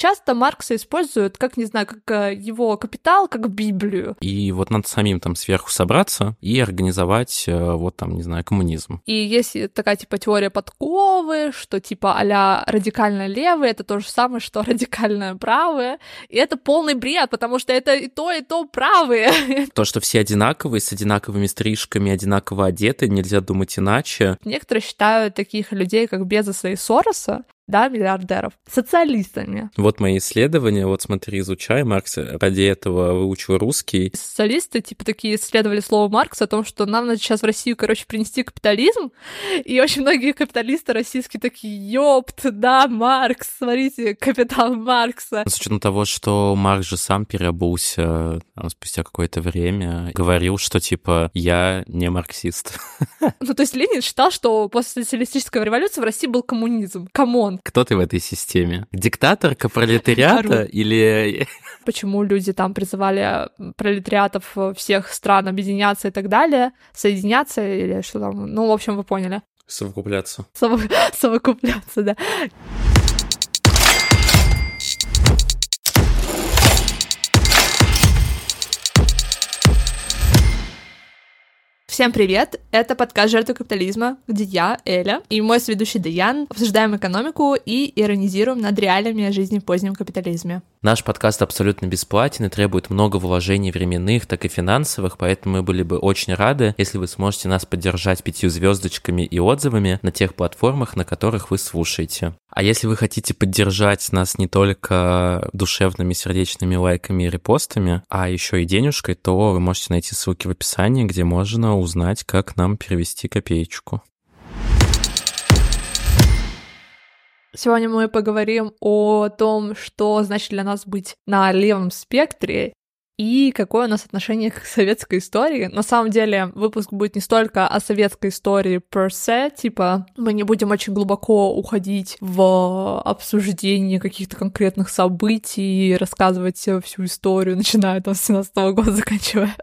часто Маркса используют, как, не знаю, как э, его капитал, как Библию. И вот надо самим там сверху собраться и организовать, э, вот там, не знаю, коммунизм. И есть такая, типа, теория подковы, что, типа, а радикально левые, это то же самое, что радикально правые. И это полный бред, потому что это и то, и то правые. То, что все одинаковые, с одинаковыми стрижками, одинаково одеты, нельзя думать иначе. Некоторые считают таких людей, как Безоса и Сороса, да, миллиардеров, социалистами. Вот мои исследования, вот смотри, изучай, Маркс ради этого выучил русский. Социалисты, типа, такие исследовали слово Маркса о том, что нам надо сейчас в Россию, короче, принести капитализм, и очень многие капиталисты российские такие, ёпт, да, Маркс, смотрите, капитал Маркса. С учетом того, что Маркс же сам переобулся там, спустя какое-то время, говорил, что, типа, я не марксист. Ну, то есть Ленин считал, что после социалистической революции в России был коммунизм. Come on. Кто ты в этой системе? Диктаторка пролетариата или... Почему люди там призывали пролетариатов всех стран объединяться и так далее, соединяться или что там? Ну, в общем, вы поняли. Совокупляться. Сово... Совокупляться, да. Всем привет! Это подкаст «Жертвы капитализма», где я, Эля, и мой сведущий Даян обсуждаем экономику и иронизируем над реалиями жизни в позднем капитализме. Наш подкаст абсолютно бесплатен и требует много вложений временных, так и финансовых, поэтому мы были бы очень рады, если вы сможете нас поддержать пятью звездочками и отзывами на тех платформах, на которых вы слушаете. А если вы хотите поддержать нас не только душевными сердечными лайками и репостами, а еще и денежкой, то вы можете найти ссылки в описании, где можно узнать, как нам перевести копеечку. Сегодня мы поговорим о том, что значит для нас быть на левом спектре и какое у нас отношение к советской истории. На самом деле выпуск будет не столько о советской истории per se, типа мы не будем очень глубоко уходить в обсуждение каких-то конкретных событий, рассказывать всю историю, начиная там с 17 -го года, заканчивая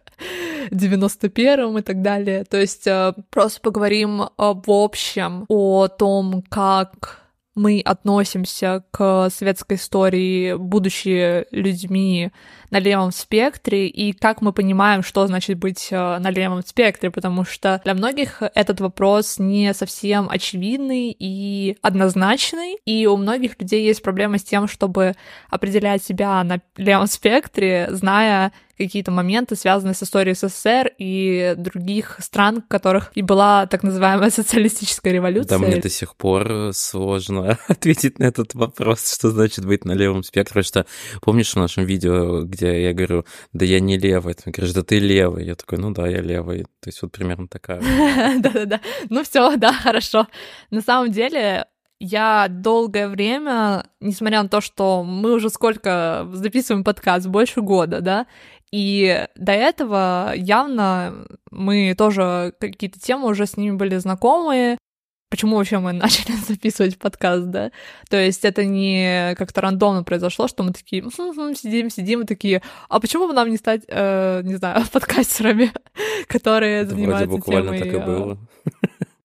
91-м и так далее. То есть э, просто поговорим в общем о том, как мы относимся к советской истории, будучи людьми на левом спектре, и как мы понимаем, что значит быть э, на левом спектре, потому что для многих этот вопрос не совсем очевидный и однозначный, и у многих людей есть проблема с тем, чтобы определять себя на левом спектре, зная какие-то моменты, связанные с историей СССР и других стран, в которых и была так называемая социалистическая революция. Да, мне до сих пор сложно ответить на этот вопрос, что значит быть на левом спектре, что помнишь в нашем видео, где я говорю, да я не левый, ты говоришь, да ты левый, я такой, ну да, я левый, то есть вот примерно такая. Да-да-да, ну все, да, хорошо. На самом деле, я долгое время, несмотря на то, что мы уже сколько записываем подкаст, больше года, да, и до этого явно мы тоже какие-то темы уже с ними были знакомы. Почему вообще мы начали записывать подкаст, да? То есть это не как-то рандомно произошло, что мы такие хм-хм, сидим, сидим и такие, а почему бы нам не стать, э, не знаю, подкастерами, которые да занимаются вроде буквально темой так и было.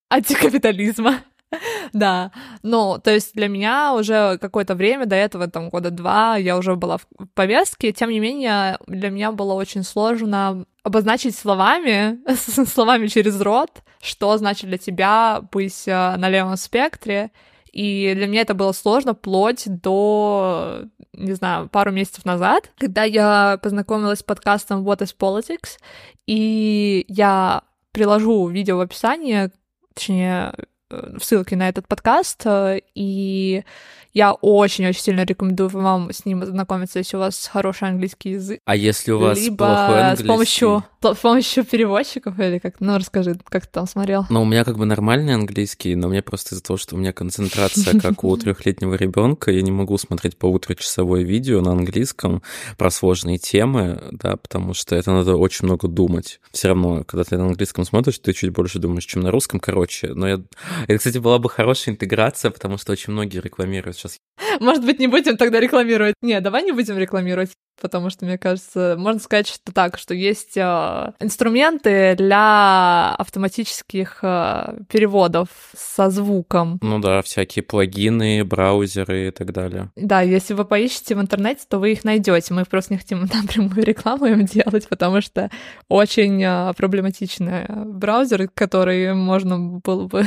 антикапитализма. Да, ну, то есть для меня уже какое-то время до этого, там, года два, я уже была в повестке, тем не менее, для меня было очень сложно обозначить словами, словами через рот, что значит для тебя быть э, на левом спектре, и для меня это было сложно вплоть до, не знаю, пару месяцев назад, когда я познакомилась с подкастом What is Politics, и я приложу видео в описании, точнее, Э, ссылки на этот подкаст, э, и я очень-очень сильно рекомендую вам с ним ознакомиться, если у вас хороший английский язык. А если у вас Либо плохой английский? с помощью, с помощью переводчиков или как? Ну, расскажи, как ты там смотрел? Ну, у меня как бы нормальный английский, но мне просто из-за того, что у меня концентрация как у трехлетнего ребенка, я не могу смотреть полуторачасовое видео на английском про сложные темы, да, потому что это надо очень много думать. Все равно, когда ты на английском смотришь, ты чуть больше думаешь, чем на русском. Короче, но я... Это, кстати, была бы хорошая интеграция, потому что очень многие рекламируют сейчас. Может быть, не будем тогда рекламировать. Не, давай не будем рекламировать потому что, мне кажется, можно сказать, что так, что есть э, инструменты для автоматических э, переводов со звуком. Ну да, всякие плагины, браузеры и так далее. Да, если вы поищете в интернете, то вы их найдете. Мы просто не хотим напрямую рекламу им делать, потому что очень э, проблематичные браузеры, которые можно было бы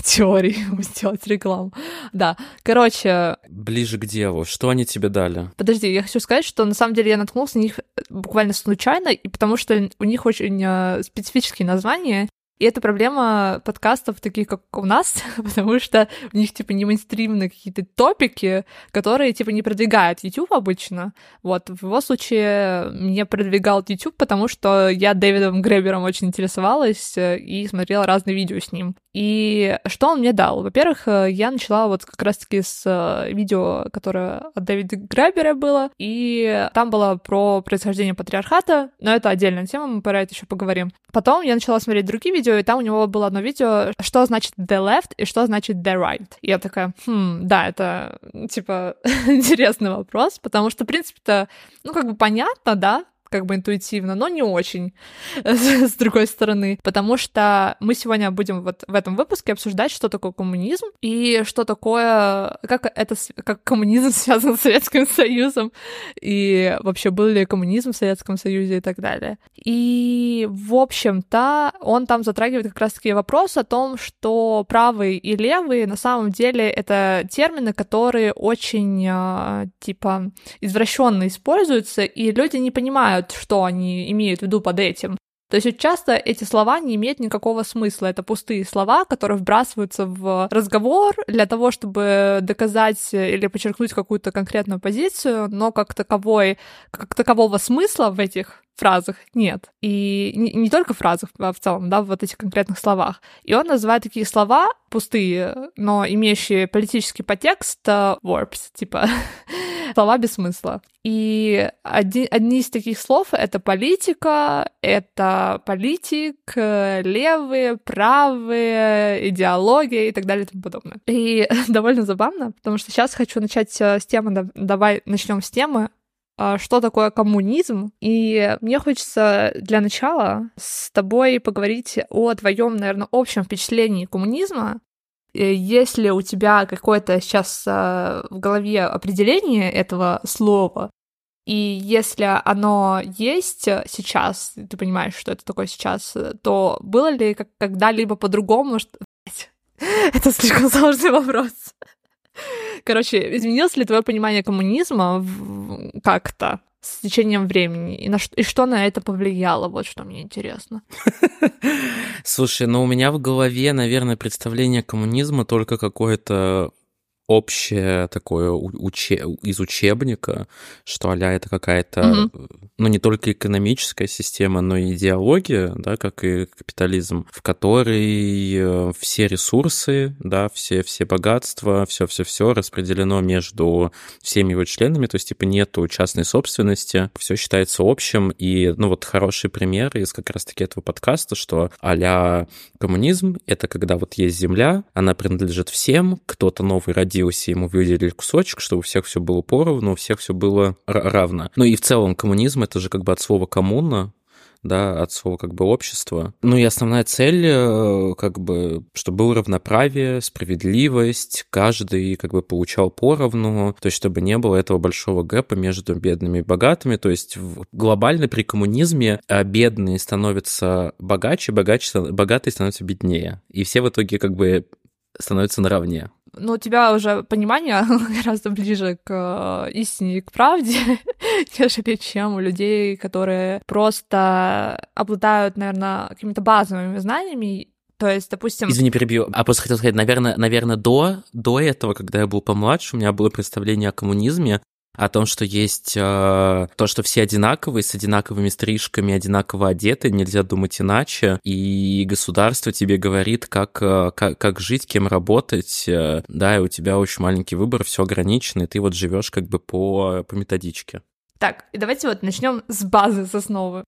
в теории сделать рекламу. Да, короче... Ближе к делу. Что они тебе дали? Подожди, я хочу сказать, что на самом деле я наткнулся на них буквально случайно, и потому что у них очень э, специфические названия, и это проблема подкастов, таких как у нас, потому что у них, типа, не мейнстримные какие-то топики, которые, типа, не продвигает YouTube обычно. Вот, в его случае мне продвигал YouTube, потому что я Дэвидом Гребером очень интересовалась э, и смотрела разные видео с ним. И что он мне дал? Во-первых, э, я начала вот как раз-таки с э, видео, которое от Дэвида Гребера было, и там было про происхождение патриархата, но это отдельная тема, мы про это еще поговорим. Потом я начала смотреть другие видео, и там у него было одно видео, что значит the left и что значит the right. И я такая, хм, да, это, типа, интересный вопрос, потому что, в принципе-то, ну, как бы понятно, да, как бы интуитивно, но не очень, с другой стороны, потому что мы сегодня будем вот в этом выпуске обсуждать, что такое коммунизм и что такое, как это, как коммунизм связан с Советским Союзом и вообще был ли коммунизм в Советском Союзе и так далее. И, в общем-то, он там затрагивает как раз-таки вопрос о том, что правые и левые на самом деле это термины, которые очень, а, типа, извращенно используются, и люди не понимают, понимают, что они имеют в виду под этим. То есть часто эти слова не имеют никакого смысла. Это пустые слова, которые вбрасываются в разговор для того, чтобы доказать или подчеркнуть какую-то конкретную позицию, но как таковой, как такового смысла в этих фразах нет. И не, не только фразах, а в целом, да, в вот этих конкретных словах. И он называет такие слова пустые, но имеющие политический подтекст uh, words, типа слова без смысла. И один, одни из таких слов — это политика, это политик, левые, правые, идеология и так далее и тому подобное. И довольно забавно, потому что сейчас хочу начать э, с темы, давай начнем с темы, а, что такое коммунизм. И мне хочется для начала с тобой поговорить о твоем, наверное, общем впечатлении коммунизма. Есть ли у тебя какое-то сейчас а, в голове определение этого слова? И если оно есть сейчас, ты понимаешь, что это такое сейчас, то было ли когда-либо по-другому? Это слишком сложный вопрос. Короче, изменилось ли твое понимание коммунизма как-то с течением времени? И, на что, и что на это повлияло? Вот что мне интересно. Слушай, ну у меня в голове, наверное, представление коммунизма только какое-то общее такое уче... из учебника, что а это какая-то, mm-hmm. ну, не только экономическая система, но и идеология, да, как и капитализм, в которой э, все ресурсы, да, все, все богатства, все-все-все распределено между всеми его членами, то есть, типа, нету частной собственности, все считается общим, и, ну, вот хороший пример из как раз-таки этого подкаста, что а коммунизм — это когда вот есть земля, она принадлежит всем, кто-то новый родился родился, ему выделили кусочек, чтобы у всех все было поровну, у всех все было равно. Ну и в целом коммунизм это же как бы от слова коммуна, да, от слова как бы общества. Ну и основная цель, э, как бы, чтобы было равноправие, справедливость, каждый как бы получал поровну, то есть чтобы не было этого большого гэпа между бедными и богатыми, то есть глобально при коммунизме а, бедные становятся богаче, богаче, богатые становятся беднее. И все в итоге как бы становятся наравне ну, у тебя уже понимание гораздо ближе к э, истине к правде, нежели чем у людей, которые просто обладают, наверное, какими-то базовыми знаниями, то есть, допустим... Извини, перебью. А просто хотел сказать, наверное, наверное до, до этого, когда я был помладше, у меня было представление о коммунизме, о том, что есть э, то, что все одинаковые, с одинаковыми стрижками, одинаково одеты, нельзя думать иначе, и государство тебе говорит, как, э, как, как жить, кем работать, э, да, и у тебя очень маленький выбор, все ограничено, и ты вот живешь как бы по, по методичке. Так, и давайте вот начнем с базы, с основы.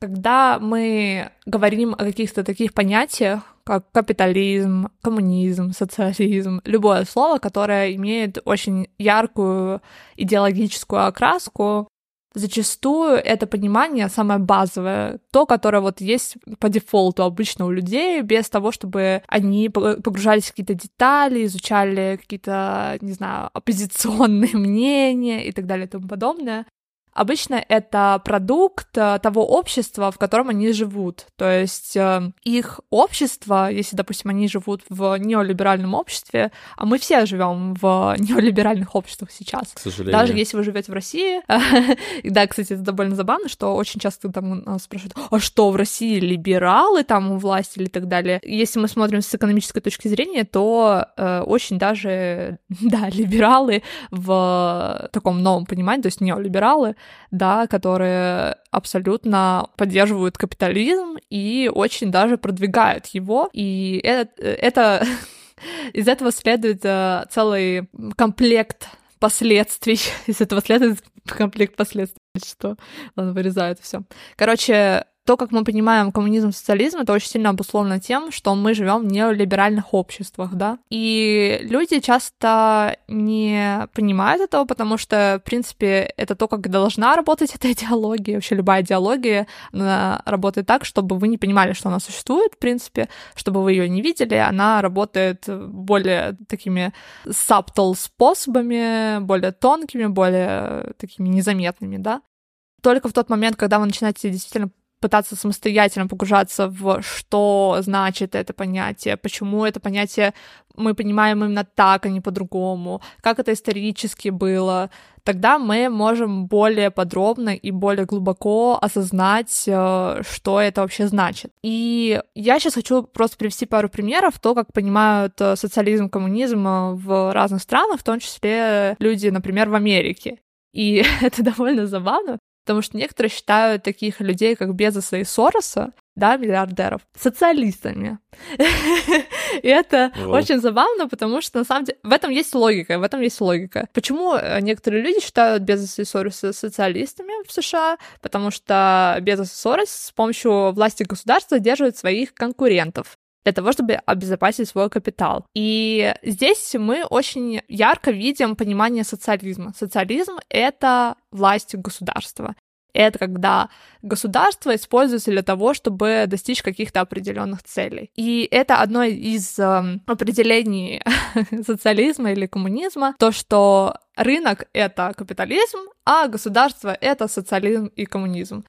Когда мы говорим о каких-то таких понятиях, как капитализм, коммунизм, социализм, любое слово, которое имеет очень яркую идеологическую окраску, зачастую это понимание самое базовое, то, которое вот есть по дефолту обычно у людей, без того, чтобы они погружались в какие-то детали, изучали какие-то, не знаю, оппозиционные мнения и так далее и тому подобное. Обычно это продукт э, того общества, в котором они живут. То есть э, их общество, если, допустим, они живут в неолиберальном обществе, а мы все живем в неолиберальных обществах сейчас. К сожалению. Даже если вы живете в России. да, кстати, это довольно забавно, что очень часто там спрашивают, а что, в России либералы там у власти или так далее. Если мы смотрим с экономической точки зрения, то э, очень даже, да, либералы в таком новом понимании, то есть неолибералы, да, которые абсолютно поддерживают капитализм и очень даже продвигают его. И это, это из этого следует э, целый комплект последствий. Из этого следует комплект последствий. Что? Ладно, вырезают все. Короче, то, как мы понимаем коммунизм, социализм, это очень сильно обусловлено тем, что мы живем в неолиберальных обществах, да. И люди часто не понимают этого, потому что, в принципе, это то, как должна работать эта идеология. Вообще любая идеология, она работает так, чтобы вы не понимали, что она существует, в принципе, чтобы вы ее не видели. Она работает более такими subtle способами, более тонкими, более такими незаметными, да только в тот момент, когда вы начинаете действительно пытаться самостоятельно погружаться в что значит это понятие, почему это понятие мы понимаем именно так, а не по-другому, как это исторически было, тогда мы можем более подробно и более глубоко осознать, э, что это вообще значит. И я сейчас хочу просто привести пару примеров, то, как понимают э, социализм, коммунизм э, в разных странах, в том числе люди, например, в Америке. И это довольно забавно, Потому что некоторые считают таких людей, как Безоса и Сороса, да, миллиардеров, социалистами. И это очень забавно, потому что на самом деле в этом есть логика, в этом есть логика. Почему э, некоторые люди считают Безоса и Сороса социалистами в США? Потому что Безос и Сорос с помощью власти государства держат своих конкурентов для того, чтобы обезопасить свой капитал. И здесь мы очень ярко видим понимание социализма. Социализм — это власть государства. Это когда государство используется для того, чтобы достичь каких-то определенных целей. И это одно из э, определений социализма или коммунизма, то, что рынок — это капитализм, а государство — это социализм и коммунизм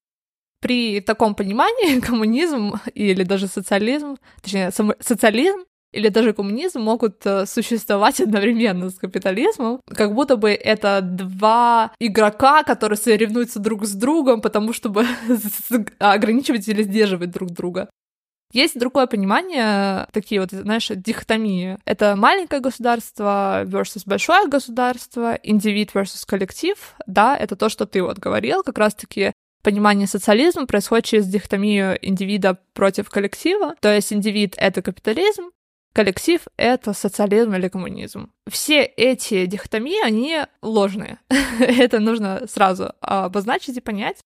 при таком понимании коммунизм или даже социализм, точнее, социализм или даже коммунизм могут э, существовать одновременно с капитализмом, как будто бы это два игрока, которые соревнуются друг с другом, потому чтобы ограничивать или сдерживать друг друга. Есть другое понимание, такие вот, знаешь, дихотомии. Это маленькое государство versus большое государство, индивид versus коллектив, да, это то, что ты вот говорил, как раз-таки понимание социализма происходит через дихотомию индивида против коллектива. То есть индивид — это капитализм, коллектив — это социализм или коммунизм. Все эти дихотомии, они ложные. это нужно сразу обозначить и понять.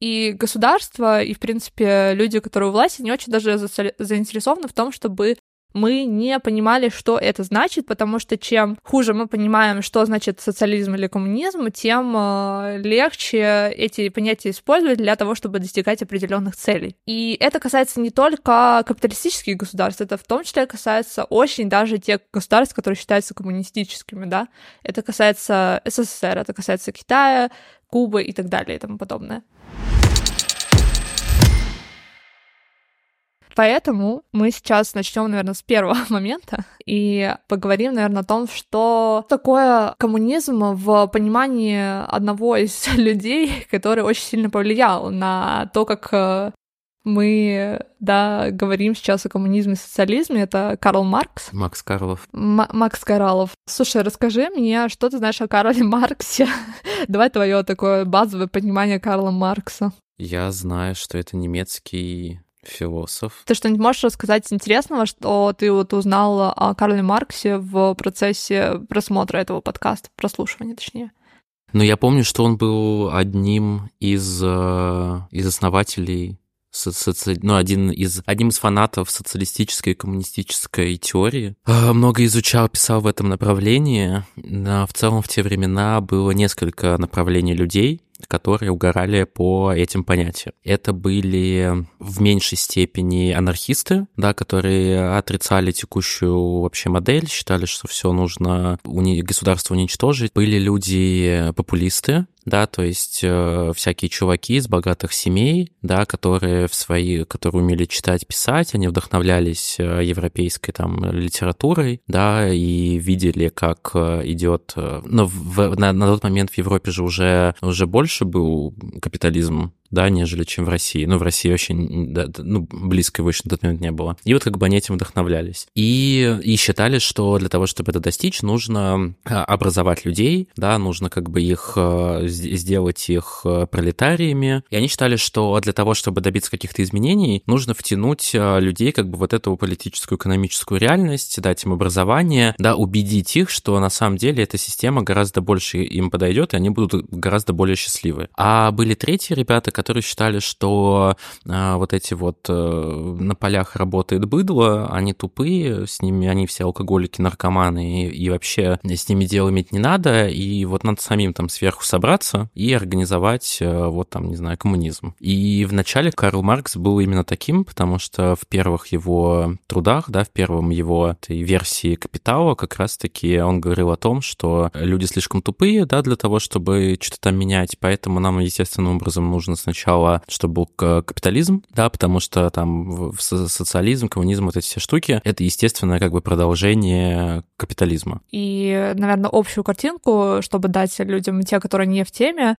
И государство, и, в принципе, люди, которые у власти, не очень даже заинтересованы в том, чтобы мы не понимали, что это значит, потому что чем хуже мы понимаем, что значит социализм или коммунизм, тем э, легче эти понятия использовать для того, чтобы достигать определенных целей. И это касается не только капиталистических государств, это в том числе касается очень даже тех государств, которые считаются коммунистическими, да. Это касается СССР, это касается Китая, Кубы и так далее и тому подобное. Поэтому мы сейчас начнем, наверное, с первого момента и поговорим, наверное, о том, что такое коммунизм в понимании одного из людей, который очень сильно повлиял на то, как э, мы, да, говорим сейчас о коммунизме и социализме, это Карл Маркс. Макс Карлов. М- Макс Карлов. Слушай, расскажи мне, что ты знаешь о Карле Марксе? Давай твое такое базовое понимание Карла Маркса. Я знаю, что это немецкий философ. Ты что-нибудь можешь рассказать интересного, что ты вот узнал о Карле Марксе в процессе просмотра этого подкаста, прослушивания точнее? Ну, я помню, что он был одним из, э, из основателей соци... ну, один из, одним из фанатов социалистической и коммунистической теории. А, много изучал, писал в этом направлении. В целом в те времена было несколько направлений людей, которые угорали по этим понятиям. Это были в меньшей степени анархисты, да, которые отрицали текущую вообще модель, считали, что все нужно уни- государство уничтожить. Были люди-популисты, да, то есть э, всякие чуваки из богатых семей, да, которые в свои, которые умели читать, писать, они вдохновлялись э, европейской там литературой, да, и видели, как э, идет, э, но в, на, на тот момент в Европе же уже уже больше был капитализм, да, нежели чем в России. Ну, в России вообще да, ну, близко его еще на тот момент не было. И вот как бы они этим вдохновлялись. И, и считали, что для того, чтобы это достичь, нужно а, образовать людей, да, нужно как бы их, э, сделать их э, пролетариями. И они считали, что для того, чтобы добиться каких-то изменений, нужно втянуть э, людей как бы вот эту политическую, экономическую реальность, дать им образование, да, убедить их, что на самом деле эта система гораздо больше им подойдет, и они будут гораздо более счастливы. А были третьи ребята, которые считали, что а, вот эти вот а, на полях работает быдло, они тупые, с ними они все алкоголики, наркоманы, и, и вообще с ними дело иметь не надо, и вот надо самим там сверху собраться и организовать а, вот там, не знаю, коммунизм. И вначале Карл Маркс был именно таким, потому что в первых его трудах, да, в первом его этой версии «Капитала» как раз-таки он говорил о том, что люди слишком тупые, да, для того, чтобы что-то там менять, поэтому нам естественным образом нужно сначала, чтобы был капитализм, да, потому что там социализм, коммунизм, вот эти все штуки, это естественное как бы продолжение капитализма. И, наверное, общую картинку, чтобы дать людям, те, которые не в теме,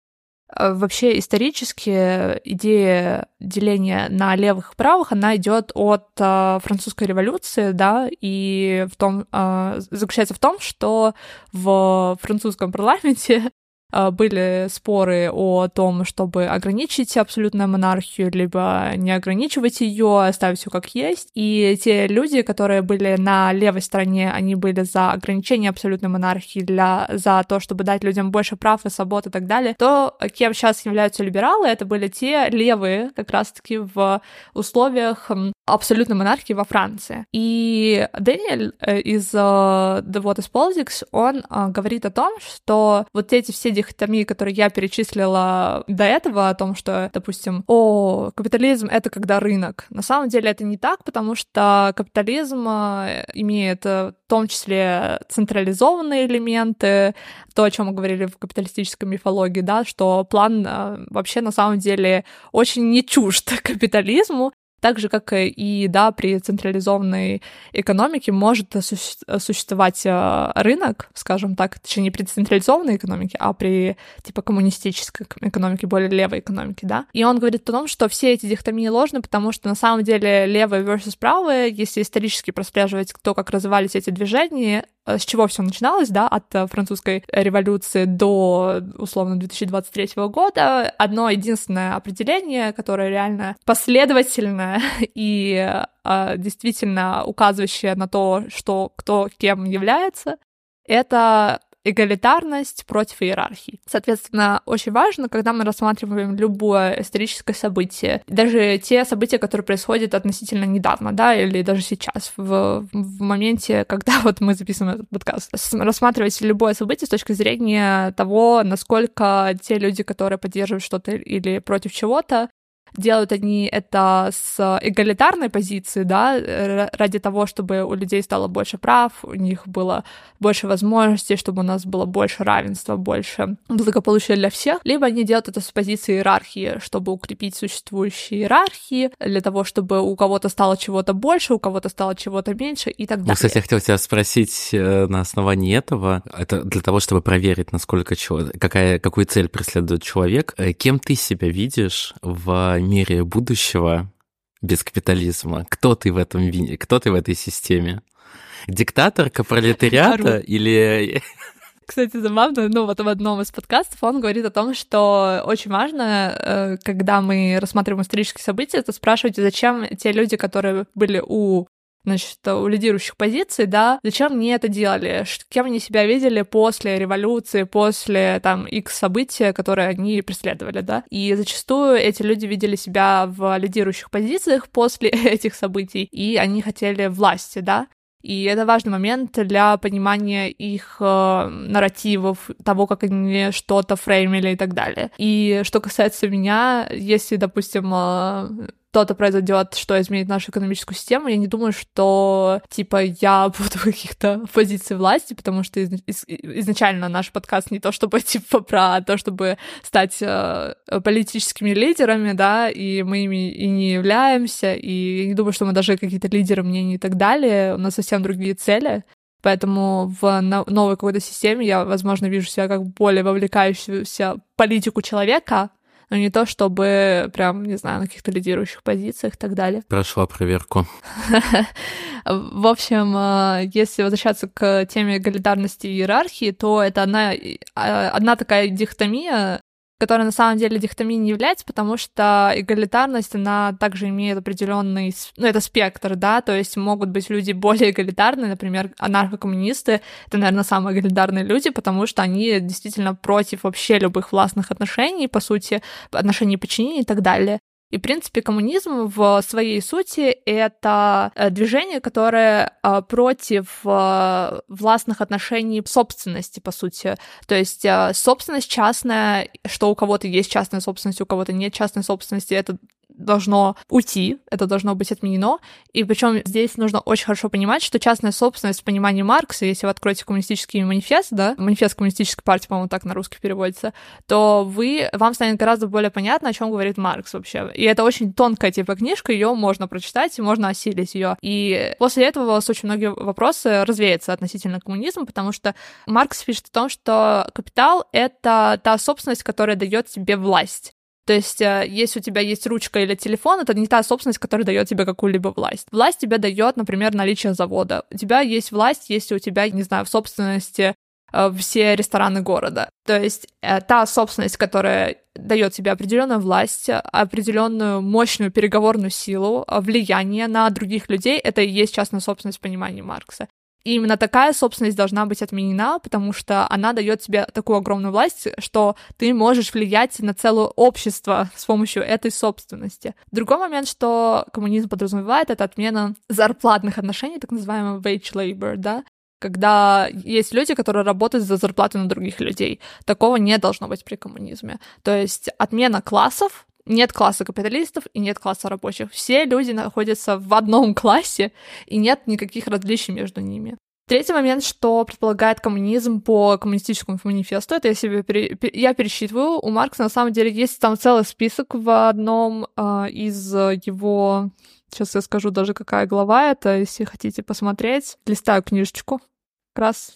э, Вообще исторически идея деления на левых и правых, она идет от э, французской революции, да, и в том, э, заключается в том, что в французском парламенте были споры о том, чтобы ограничить абсолютную монархию, либо не ограничивать ее, оставить все как есть. И те люди, которые были на левой стороне, они были за ограничение абсолютной монархии, для, за то, чтобы дать людям больше прав и свобод и так далее. То, кем сейчас являются либералы, это были те левые, как раз-таки в условиях абсолютной монархии во Франции. И Дэниэль э, из uh, The What is Politics, он uh, говорит о том, что вот эти все дихотомии, которые я перечислила до этого, о том, что, допустим, о, капитализм — это когда рынок. На самом деле это не так, потому что капитализм э, имеет в том числе централизованные элементы, то, о чем мы говорили в капиталистической мифологии, да, что план э, вообще на самом деле очень не чужд капитализму, так же, как и, да, при централизованной экономике может существовать э, рынок, скажем так, точнее, не при централизованной экономике, а при, типа, коммунистической экономике, более левой экономике, да. И он говорит о том, что все эти дихотомии ложны, потому что на самом деле левое versus правое, если исторически прослеживать то, как развивались эти движения, с чего все начиналось, да, от э, французской революции до, условно, 2023 года, одно единственное определение, которое реально последовательное и э, действительно указывающее на то, что кто кем является, это эгалитарность против иерархии. Соответственно, очень важно, когда мы рассматриваем любое историческое событие, даже те события, которые происходят относительно недавно, да, или даже сейчас, в, в моменте, когда вот мы записываем этот подкаст, рассматривать любое событие с точки зрения того, насколько те люди, которые поддерживают что-то или против чего-то, делают они это с эгалитарной позиции, да, ради того, чтобы у людей стало больше прав, у них было больше возможностей, чтобы у нас было больше равенства, больше благополучия для всех, либо они делают это с позиции иерархии, чтобы укрепить существующие иерархии, для того, чтобы у кого-то стало чего-то больше, у кого-то стало чего-то меньше и так далее. Ну, кстати, я хотел тебя спросить э, на основании этого, это для того, чтобы проверить, насколько человек, какая, какую цель преследует человек, э, кем ты себя видишь в мире будущего без капитализма? Кто ты в этом кто ты в этой системе? Диктаторка пролетариата или... Кстати, забавно, ну вот в одном из подкастов он говорит о том, что очень важно, э, когда мы рассматриваем исторические события, это спрашивать, зачем те люди, которые были у значит, у лидирующих позиций, да, зачем они это делали, кем они себя видели после революции, после, там, X события, которые они преследовали, да, и зачастую эти люди видели себя в лидирующих позициях после этих событий, и они хотели власти, да, и это важный момент для понимания их э, нарративов, того, как они что-то фреймили и так далее. И что касается меня, если, допустим, э, что-то произойдет, что изменит нашу экономическую систему, я не думаю, что, типа, я буду каких-то позициях власти, потому что из- из- изначально наш подкаст не то чтобы, типа, про то, чтобы стать э, политическими лидерами, да, и мы ими и не являемся, и я не думаю, что мы даже какие-то лидеры мнений и так далее, у нас совсем другие цели, Поэтому в новой какой-то системе я, возможно, вижу себя как более вовлекающуюся политику человека, но не то, чтобы прям, не знаю, на каких-то лидирующих позициях и так далее. Прошла проверку. В общем, э, если возвращаться к теме эгалитарности и иерархии, то это одна, а, одна такая дихотомия, которая на самом деле дихотомией не является, потому что эгалитарность, она также имеет определенный, ну, это спектр, да, то есть могут быть люди более эгалитарные, например, анархокоммунисты, это, наверное, самые эгалитарные люди, потому что они действительно против вообще любых властных отношений, по сути, отношений подчинения и так далее. И, в принципе, коммунизм в своей сути — это э, движение, которое э, против э, властных отношений собственности, по сути. То есть собственность частная, что у кого-то есть частная собственность, у кого-то нет частной собственности, это должно уйти, это должно быть отменено. И причем здесь нужно очень хорошо понимать, что частная собственность в понимании Маркса, если вы откроете коммунистический манифест, да, манифест коммунистической партии, по-моему, так на русский переводится, то вы, вам станет гораздо более понятно, о чем говорит Маркс вообще. И это очень тонкая типа книжка, ее можно прочитать, можно осилить ее. И после этого у вас очень многие вопросы развеются относительно коммунизма, потому что Маркс пишет о том, что капитал — это та собственность, которая дает тебе власть. То есть, э, если у тебя есть ручка или телефон, это не та собственность, которая дает тебе какую-либо власть. Власть тебе дает, например, наличие завода. У тебя есть власть, если у тебя, не знаю, в собственности э, все рестораны города. То есть э, та собственность, которая дает тебе определенную власть, определенную мощную переговорную силу, влияние на других людей, это и есть частная собственность в понимании Маркса. И именно такая собственность должна быть отменена, потому что она дает тебе такую огромную власть, что ты можешь влиять на целое общество с помощью этой собственности. Другой момент, что коммунизм подразумевает, это отмена зарплатных отношений, так называемый wage labor, да, когда есть люди, которые работают за зарплату на других людей. Такого не должно быть при коммунизме. То есть отмена классов, нет класса капиталистов и нет класса рабочих. Все люди находятся в одном классе, и нет никаких различий между ними. Третий момент, что предполагает коммунизм по коммунистическому манифесту, это я себе пере... я пересчитываю, у Маркса на самом деле есть там целый список в одном э, из его, сейчас я скажу даже какая глава это, если хотите посмотреть, листаю книжечку, раз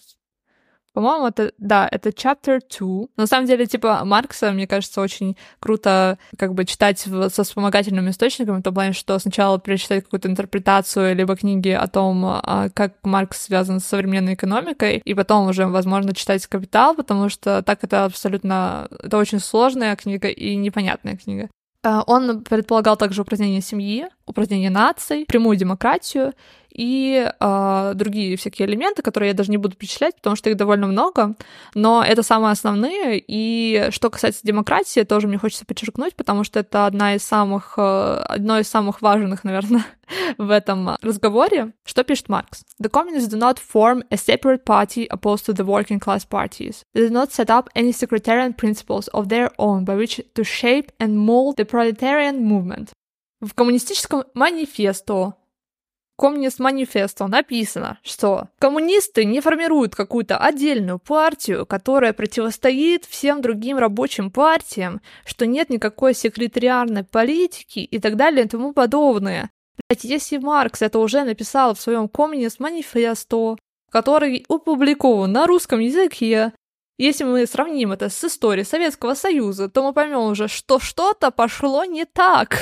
по-моему, это, да, это chapter 2. На самом деле, типа, Маркса, мне кажется, очень круто как бы читать в, со вспомогательными источниками, в том плане, что сначала перечитать какую-то интерпретацию либо книги о том, а, как Маркс связан с современной экономикой, и потом уже, возможно, читать «Капитал», потому что так это абсолютно... Это очень сложная книга и непонятная книга. А, он предполагал также упразднение семьи, упразднение наций, прямую демократию и э, другие всякие элементы, которые я даже не буду перечислять, потому что их довольно много, но это самые основные. И что касается демократии, тоже мне хочется подчеркнуть, потому что это одна из самых, э, одно из самых важных, наверное, в этом разговоре. Что пишет Маркс? The communists do not form a separate party opposed to the working class parties. They do not set up any sectarian principles of their own by which to shape and mold the proletarian movement. В коммунистическом манифесто Коммунист манифесто написано, что коммунисты не формируют какую-то отдельную партию, которая противостоит всем другим рабочим партиям, что нет никакой секретариарной политики и так далее и тому подобное. Блять, если Маркс это уже написал в своем коммунист манифесто, который опубликован на русском языке, если мы сравним это с историей Советского Союза, то мы поймем уже, что что-то пошло не так.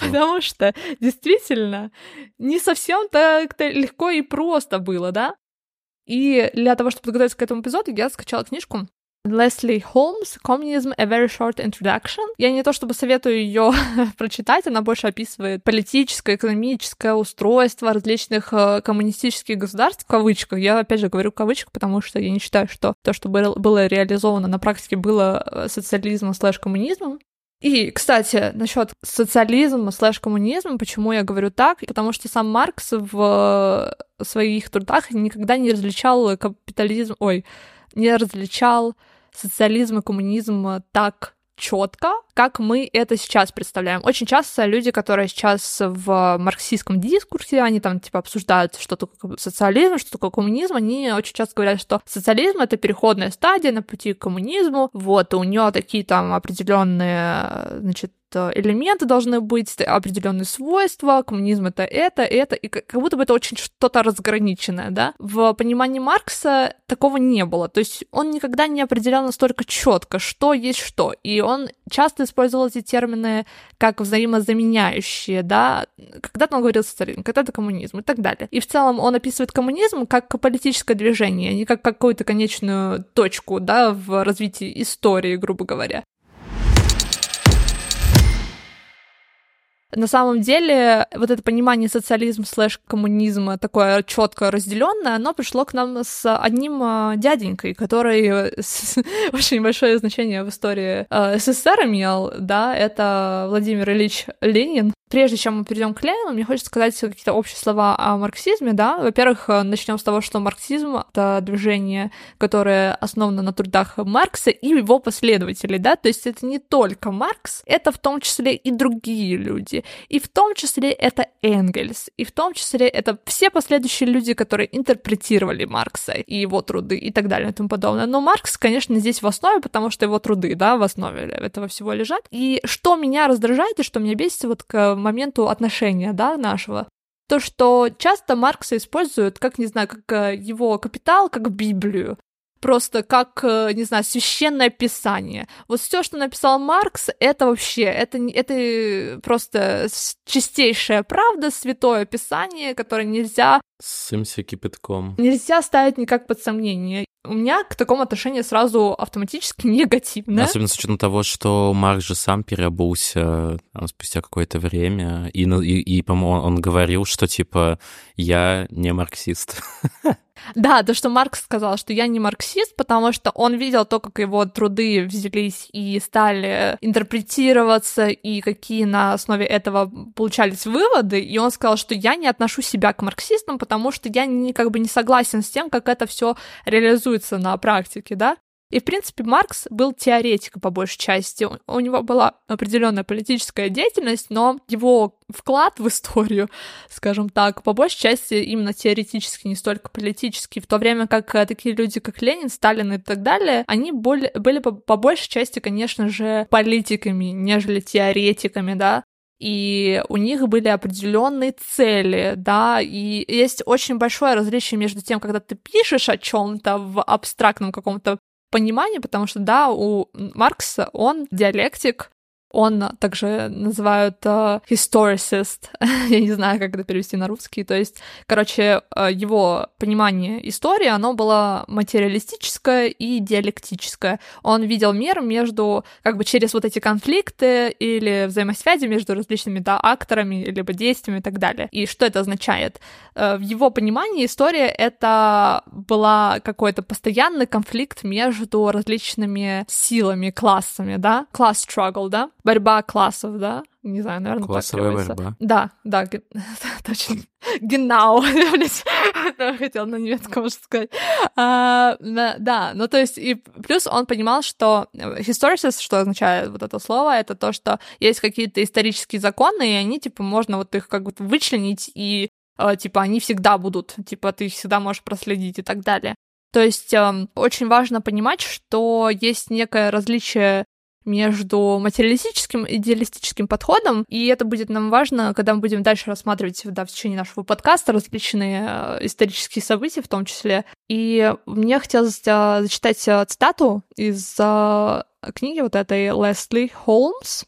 Потому что действительно не совсем так легко и просто было, да? И для того, чтобы подготовиться к этому эпизоду, я скачала книжку Лесли Холмс «Communism. A Very Short Introduction». Я не то чтобы советую ее прочитать, она больше описывает политическое, экономическое устройство различных э, коммунистических государств, в кавычках. Я, опять же, говорю в кавычках, потому что я не считаю, что то, что было реализовано на практике, было э, социализмом слэш-коммунизмом. И, кстати, насчет социализма слэш коммунизма, почему я говорю так? Потому что сам Маркс в своих трудах никогда не различал капитализм, ой, не различал социализм и коммунизм так четко, как мы это сейчас представляем. Очень часто люди, которые сейчас в марксистском дискурсе, они там типа обсуждают, что такое социализм, что такое коммунизм, они очень часто говорят, что социализм — это переходная стадия на пути к коммунизму, вот, и у него такие там определенные, значит, элементы должны быть, определенные свойства, коммунизм это это, это, и как будто бы это очень что-то разграниченное, да. В понимании Маркса такого не было, то есть он никогда не определял настолько четко, что есть что, и он часто использовал эти термины как взаимозаменяющие, да, когда-то он говорил социализм, когда-то коммунизм и так далее. И в целом он описывает коммунизм как политическое движение, а не как какую-то конечную точку, да, в развитии истории, грубо говоря. На самом деле, вот это понимание социализма слэш коммунизма, такое четко разделенное, оно пришло к нам с одним а, дяденькой, который очень большое значение в истории а, СССР имел, да, это Владимир Ильич Ленин. Прежде чем мы перейдем к Ленину, мне хочется сказать какие-то общие слова о марксизме, да. Во-первых, начнем с того, что марксизм — это движение, которое основано на трудах Маркса и его последователей, да, то есть это не только Маркс, это в том числе и другие люди, и в том числе это Энгельс, и в том числе это все последующие люди, которые интерпретировали Маркса и его труды и так далее и тому подобное. Но Маркс, конечно, здесь в основе, потому что его труды, да, в основе этого всего лежат. И что меня раздражает и что меня бесит вот к моменту отношения, да, нашего, то, что часто Маркса используют, как, не знаю, как э, его капитал, как Библию просто как, э, не знаю, священное писание. Вот все, что написал Маркс, это вообще, это, это просто чистейшая правда, святое писание, которое нельзя... Сымся кипятком. Нельзя ставить никак под сомнение. У меня к такому отношение сразу автоматически негативное. Особенно с учетом того, что Марк же сам переобулся там, спустя какое-то время, и, и, и по-моему, он говорил, что типа я не марксист. Да, то, что Маркс сказал, что я не марксист, потому что он видел то, как его труды взялись и стали интерпретироваться, и какие на основе этого получались выводы, и он сказал, что я не отношу себя к марксистам, потому что я не, как бы не согласен с тем, как это все реализуется на практике, да. И, в принципе, Маркс был теоретиком по большей части. У него была определенная политическая деятельность, но его вклад в историю, скажем так, по большей части именно теоретически, не столько политический, в то время как э, такие люди, как Ленин, Сталин и так далее, они были, были по, по большей части, конечно же, политиками, нежели теоретиками, да, и у них были определенные цели, да, и есть очень большое различие между тем, когда ты пишешь о чем-то в абстрактном каком-то понимание, потому что, да, у Маркса он диалектик, он также называют uh, historicist, я не знаю, как это перевести на русский, то есть, короче, э, его понимание истории, оно было материалистическое и диалектическое. Он видел мир между, как бы через вот эти конфликты или взаимосвязи между различными, да, акторами, либо действиями и так далее. И что это означает? Э, в его понимании история — это была какой-то постоянный конфликт между различными силами, классами, да, class struggle, да, борьба классов, да? Не знаю, наверное, Классовая борьба. Да, да, точно. Genau, я хотел на немецком сказать. А, да, ну то есть, и плюс он понимал, что historicist, что означает вот это слово, это то, что есть какие-то исторические законы, и они, типа, можно вот их как бы вычленить, и, э, типа, они всегда будут, типа, ты их всегда можешь проследить и так далее. То есть э, очень важно понимать, что есть некое различие между материалистическим и идеалистическим подходом, и это будет нам важно, когда мы будем дальше рассматривать да, в течение нашего подкаста различные э, исторические события в том числе. И мне хотелось э, зачитать э, цитату из книги вот этой Лесли Холмс,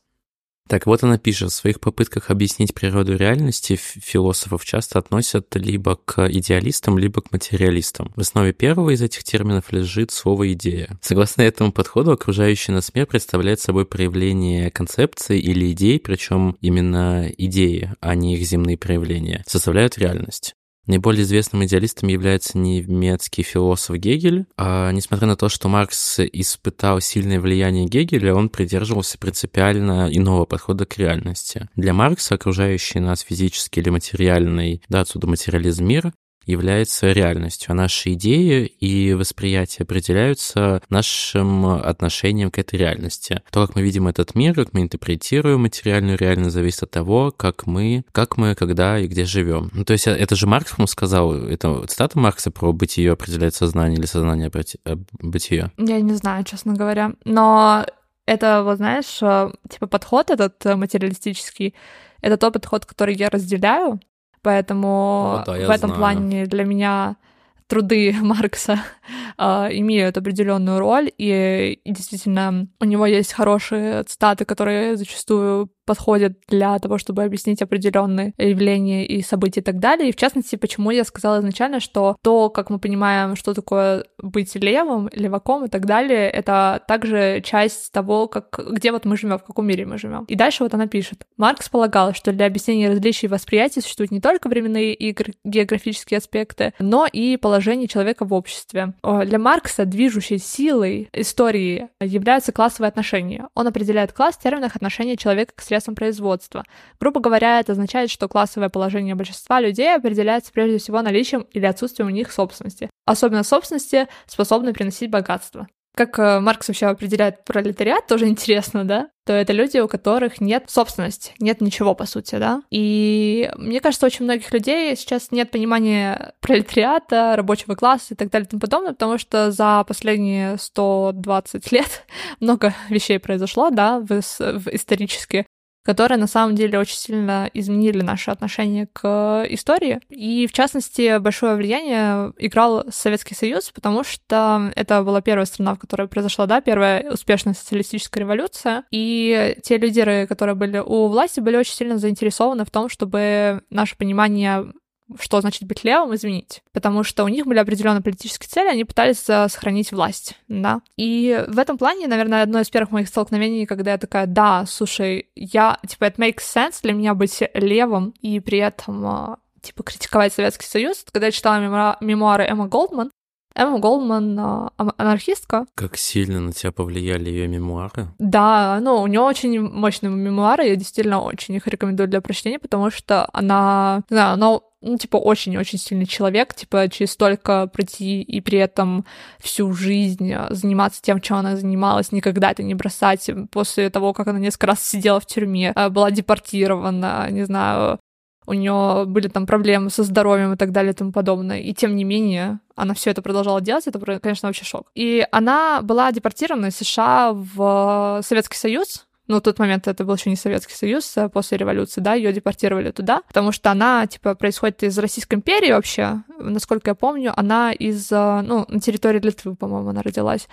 Так вот она пишет, в своих попытках объяснить природу реальности философов часто относят либо к идеалистам, либо к материалистам. В основе первого из этих терминов лежит слово «идея». Согласно этому подходу, окружающий нас мир представляет собой проявление концепции или идей, причем именно идеи, а не их земные проявления, составляют реальность. Наиболее известным идеалистом является немецкий философ Гегель. А, несмотря на то, что Маркс испытал сильное влияние Гегеля, он придерживался принципиально иного подхода к реальности. Для Маркса окружающий нас физический или материальный, да, отсюда материализм мир, является реальностью, а наши идеи и восприятия определяются нашим отношением к этой реальности. То, как мы видим этот мир, как мы интерпретируем материальную реальность, зависит от того, как мы, как мы, когда и где живем. Ну, то есть это же Маркс, по сказал, это цитата Маркса про бытие определяет сознание или сознание бытие? Я не знаю, честно говоря, но это, вот знаешь, э, типа подход этот э, материалистический, это тот подход, который я разделяю, Поэтому вот, да, в этом знаю. плане для меня труды Маркса э, имеют определенную роль, и, и действительно у него есть хорошие цитаты, которые зачастую подходят для того, чтобы объяснить определенные явления и события и так далее. И в частности, почему я сказала изначально, что то, как мы понимаем, что такое быть левым, леваком и так далее, это также часть того, как, где вот мы живем, в каком мире мы живем. И дальше вот она пишет. Маркс полагал, что для объяснения различий восприятий существуют не только временные и географические аспекты, но и положение человека в обществе. Для Маркса движущей силой истории являются классовые отношения. Он определяет класс в терминах отношения человека к средствам средством производства. Грубо говоря, это означает, что классовое положение большинства людей определяется прежде всего наличием или отсутствием у них собственности, особенно собственности, способной приносить богатство. Как э, Маркс вообще определяет пролетариат, тоже интересно, да? То это люди, у которых нет собственности, нет ничего, по сути, да? И мне кажется, очень многих людей сейчас нет понимания пролетариата, рабочего класса и так далее и тому подобное, потому что за последние 120 лет много вещей произошло, да, в, в исторически которые на самом деле очень сильно изменили наше отношение к истории. И, в частности, большое влияние играл Советский Союз, потому что это была первая страна, в которой произошла, да, первая успешная социалистическая революция. И те лидеры, которые были у власти, были очень сильно заинтересованы в том, чтобы наше понимание что значит быть левым, изменить. Потому что у них были определенные политические цели, они пытались э, сохранить власть, да. И в этом плане, наверное, одно из первых моих столкновений, когда я такая, да, слушай, я, типа, it makes sense для меня быть левым и при этом э, типа, критиковать Советский Союз, когда я читала мемуа- мемуары Эмма Голдман, Эмма Голдман а, анархистка. Как сильно на тебя повлияли ее мемуары? Да, ну, у нее очень мощные мемуары, я действительно очень их рекомендую для прочтения, потому что она, не знаю, она ну, типа, очень-очень сильный человек, типа, через столько пройти и при этом всю жизнь заниматься тем, чем она занималась, никогда это не бросать. После того, как она несколько раз сидела в тюрьме, а, была депортирована, не знаю, у нее были там проблемы со здоровьем и так далее и тому подобное. И тем не менее, она все это продолжала делать, это, конечно, вообще шок. И она была депортирована из США в Советский Союз, ну, в тот момент это был еще не Советский Союз, а после революции, да, ее депортировали туда, потому что она, типа, происходит из Российской империи вообще, насколько я помню, она из, а, ну, на территории Литвы, по-моему, она родилась.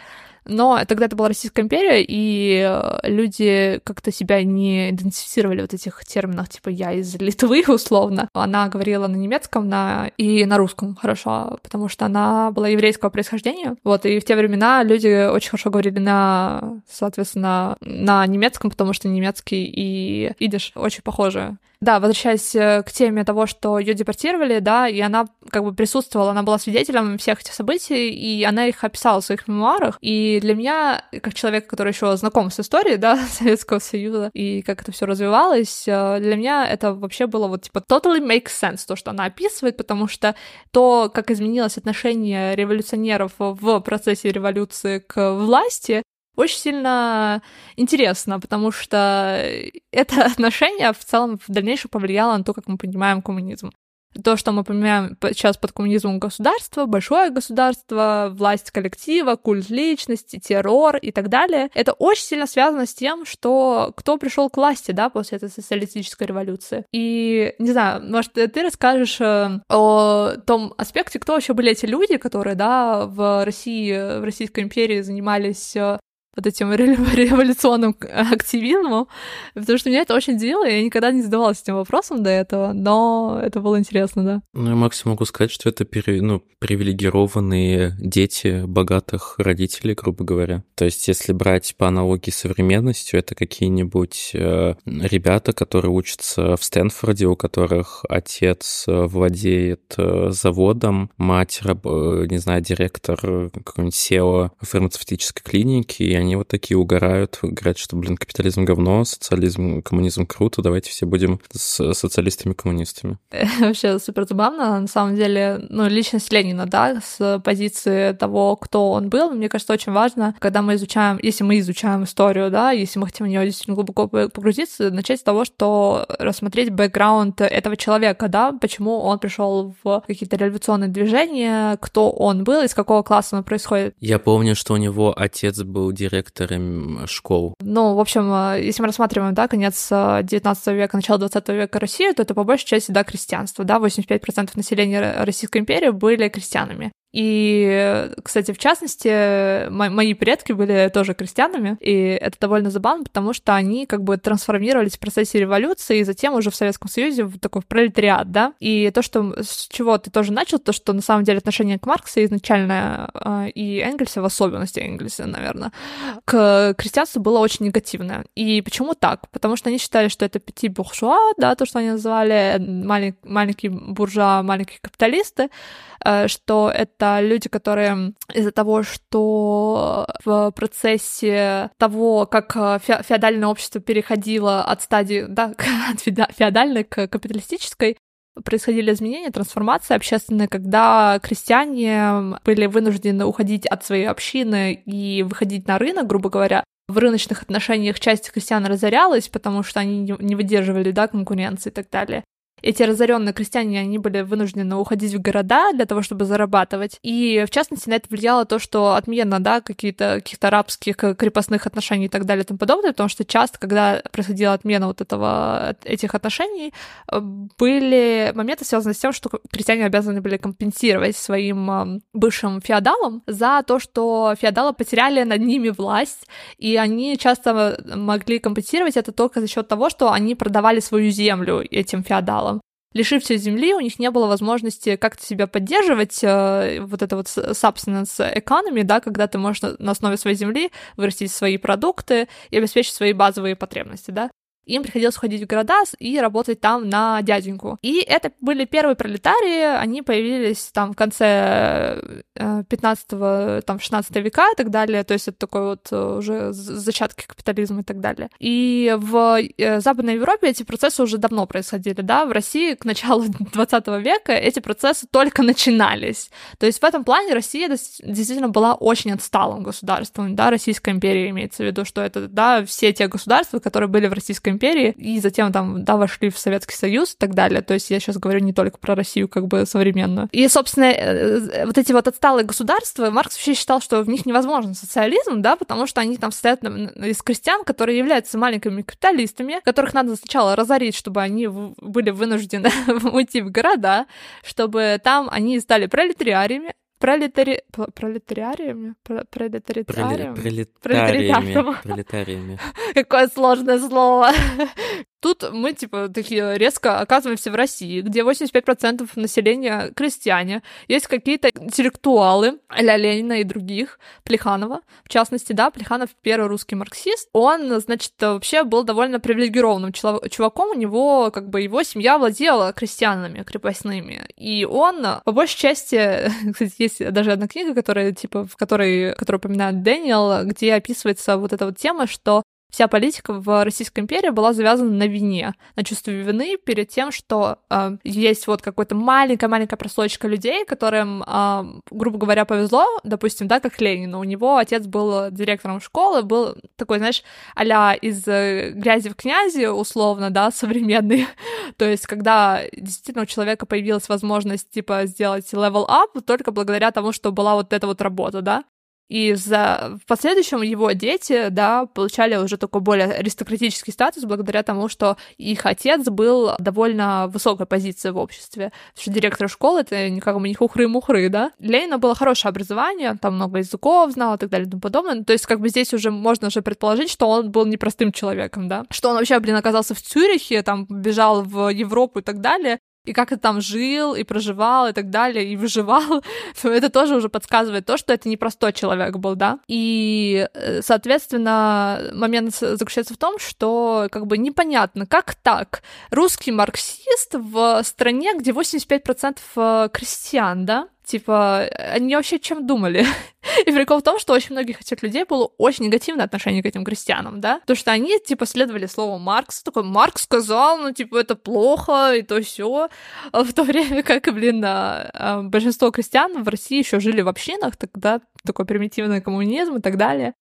Но тогда это была Российская империя, и э, люди как-то себя не идентифицировали вот этих терминах, типа «я из Литвы», условно. Она говорила на немецком на... и на русском хорошо, потому что она была еврейского происхождения. Вот, и в те времена люди очень хорошо говорили на, соответственно, на немецком, потому что немецкий и идиш очень похожи. Да, возвращаясь э, к теме того, что ее депортировали, да, и она как бы присутствовала, она была свидетелем всех этих событий, и она их описала в своих мемуарах. И для меня, как человек, который еще знаком с историей, да, Советского Союза, и как это все развивалось, э, для меня это вообще было вот типа totally makes sense, то, что она описывает, потому что то, как изменилось отношение революционеров в процессе революции к власти, очень сильно интересно, потому что это отношение в целом в дальнейшем повлияло на то, как мы понимаем коммунизм. То, что мы понимаем сейчас под коммунизмом государство, большое государство, власть коллектива, культ личности, террор и так далее, это очень сильно связано с тем, что кто пришел к власти, да, после этой социалистической революции. И, не знаю, может, ты расскажешь э, о том аспекте, кто вообще были эти люди, которые, да, в России, в Российской империи занимались э, вот этим революционным активизмом, потому что меня это очень удивило, я никогда не задавалась этим вопросом до этого, но это было интересно, да. Ну, я максимум могу сказать, что это пере, ну, привилегированные дети богатых родителей, грубо говоря. То есть, если брать по аналогии с современностью, это какие-нибудь э, ребята, которые учатся в Стэнфорде, у которых отец э, владеет э, заводом, мать, раб, э, не знаю, директор какой-нибудь SEO фармацевтической клиники, и они вот такие угорают, говорят, что, блин, капитализм говно, социализм, коммунизм круто, давайте все будем с социалистами-коммунистами. Вообще супер забавно, на самом деле, ну, личность Ленина, да, с позиции того, кто он был, мне кажется, очень важно, когда мы изучаем, если мы изучаем историю, да, если мы хотим в нее действительно глубоко погрузиться, начать с того, что рассмотреть бэкграунд этого человека, да, почему он пришел в какие-то революционные движения, кто он был, из какого класса он происходит. Я помню, что у него отец был директором школ. Ну, в общем, э, если мы рассматриваем, да, конец 19 э, века, начало 20 века Россию, то это по большей части, да, крестьянство, да, 85% населения Российской империи были крестьянами. И, кстати, в частности, мои предки были тоже крестьянами, и это довольно забавно, потому что они как бы трансформировались в процессе революции, и затем уже в Советском Союзе в такой пролетариат, да. И то, что с чего ты тоже начал, то, что на самом деле отношение к Марксу изначально а, и Энгельса, в особенности Энгельса, наверное, к крестьянству было очень негативное. И почему так? Потому что они считали, что это пяти буржуа, да, то, что они называли малень, маленькие буржуа, маленькие капиталисты, Э, что это люди, которые из-за того, что в процессе того, как э, феодальное общество переходило от стадии, да, от феодальной к капиталистической, происходили изменения, трансформации общественные, когда крестьяне были вынуждены уходить от своей общины и выходить на рынок, грубо говоря. В рыночных отношениях часть крестьян разорялась, потому что они не выдерживали да, конкуренции и так далее эти разоренные крестьяне, они были вынуждены уходить в города для того, чтобы зарабатывать. И, в частности, на это влияло то, что отмена, да, какие-то каких-то арабских крепостных отношений и так далее и тому подобное, потому что часто, когда происходила отмена вот этого, этих отношений, э, были моменты, связанные с тем, что крестьяне обязаны были компенсировать своим э, бывшим феодалам за то, что феодалы потеряли над ними власть, и они часто могли компенсировать это только за счет того, что они продавали свою землю этим феодалам лишившись земли, у них не было возможности как-то себя поддерживать, э, вот это вот substance economy, да, когда ты можешь на основе своей земли вырастить свои продукты и обеспечить свои базовые потребности, да им приходилось ходить в города и работать там на дяденьку. И это были первые пролетарии, они появились там в конце 15-го, э, там, 16 века и так далее, то есть это такой вот э, уже зачатки капитализма и так далее. И в э, Западной Европе эти процессы уже давно происходили, да, в России к началу 20 века эти процессы только начинались. То есть в этом плане Россия действительно была очень отсталым государством, да, Российская империя имеется в виду, что это, да, все те государства, которые были в Российской империи, и затем там, да, вошли в Советский Союз и так далее. То есть я сейчас говорю не только про Россию как бы современную. И, собственно, э, э, вот эти вот отсталые государства, Маркс вообще считал, что в них невозможен социализм, да, потому что они там состоят из крестьян, которые являются маленькими капиталистами, которых надо сначала разорить, чтобы они были вынуждены уйти в города, чтобы там они стали пролетариариями, пролетари... пролетариариями? Пролетариариями? Пролетариями. Пролетариями. Какое сложное слово. Тут мы, типа, такие резко оказываемся в России, где 85% населения крестьяне. Есть какие-то интеллектуалы, а Ленина и других, Плеханова, в частности, да, Плеханов первый русский марксист. Он, значит, вообще был довольно привилегированным чуваком, у него, как бы, его семья владела крестьянами крепостными. И он, по большей части, кстати, есть даже одна книга, которая, типа, в которой, которую упоминает Дэниел, где описывается вот эта вот тема, что вся политика в Российской империи была завязана на вине, на чувстве вины перед тем, что э, есть вот какая-то маленькая-маленькая прослойка людей, которым, э, грубо говоря, повезло, допустим, да, как Ленину. У него отец был директором школы, был такой, знаешь, а из э, грязи в князи, условно, да, современный. То есть, когда действительно у человека появилась возможность, типа, сделать level up только благодаря тому, что была вот эта вот работа, да. И за... в последующем его дети, да, получали уже такой более аристократический статус благодаря тому, что их отец был довольно высокой позиции в обществе. Что директор школы — это как бы не хухры-мухры, да. Ленина было хорошее образование, там много языков знал и так далее и тому подобное. То есть как бы здесь уже можно уже предположить, что он был непростым человеком, да. Что он вообще, блин, оказался в Цюрихе, там бежал в Европу и так далее, и как ты там жил, и проживал, и так далее, и выживал, то это тоже уже подсказывает то, что это не простой человек был, да. И, э, соответственно, момент заключается в том, что как бы непонятно, как так? Русский марксист в стране, где 85% э, крестьян, да, Типа, они вообще чем думали? И прикол в том, что очень многих этих людей было очень негативное отношение к этим крестьянам, да? То, что они, типа, следовали слову Маркса, такой, Маркс сказал, ну, типа, это плохо, и то все. А в то время как, блин, а, большинство крестьян в России еще жили в общинах, тогда такой примитивный коммунизм и так далее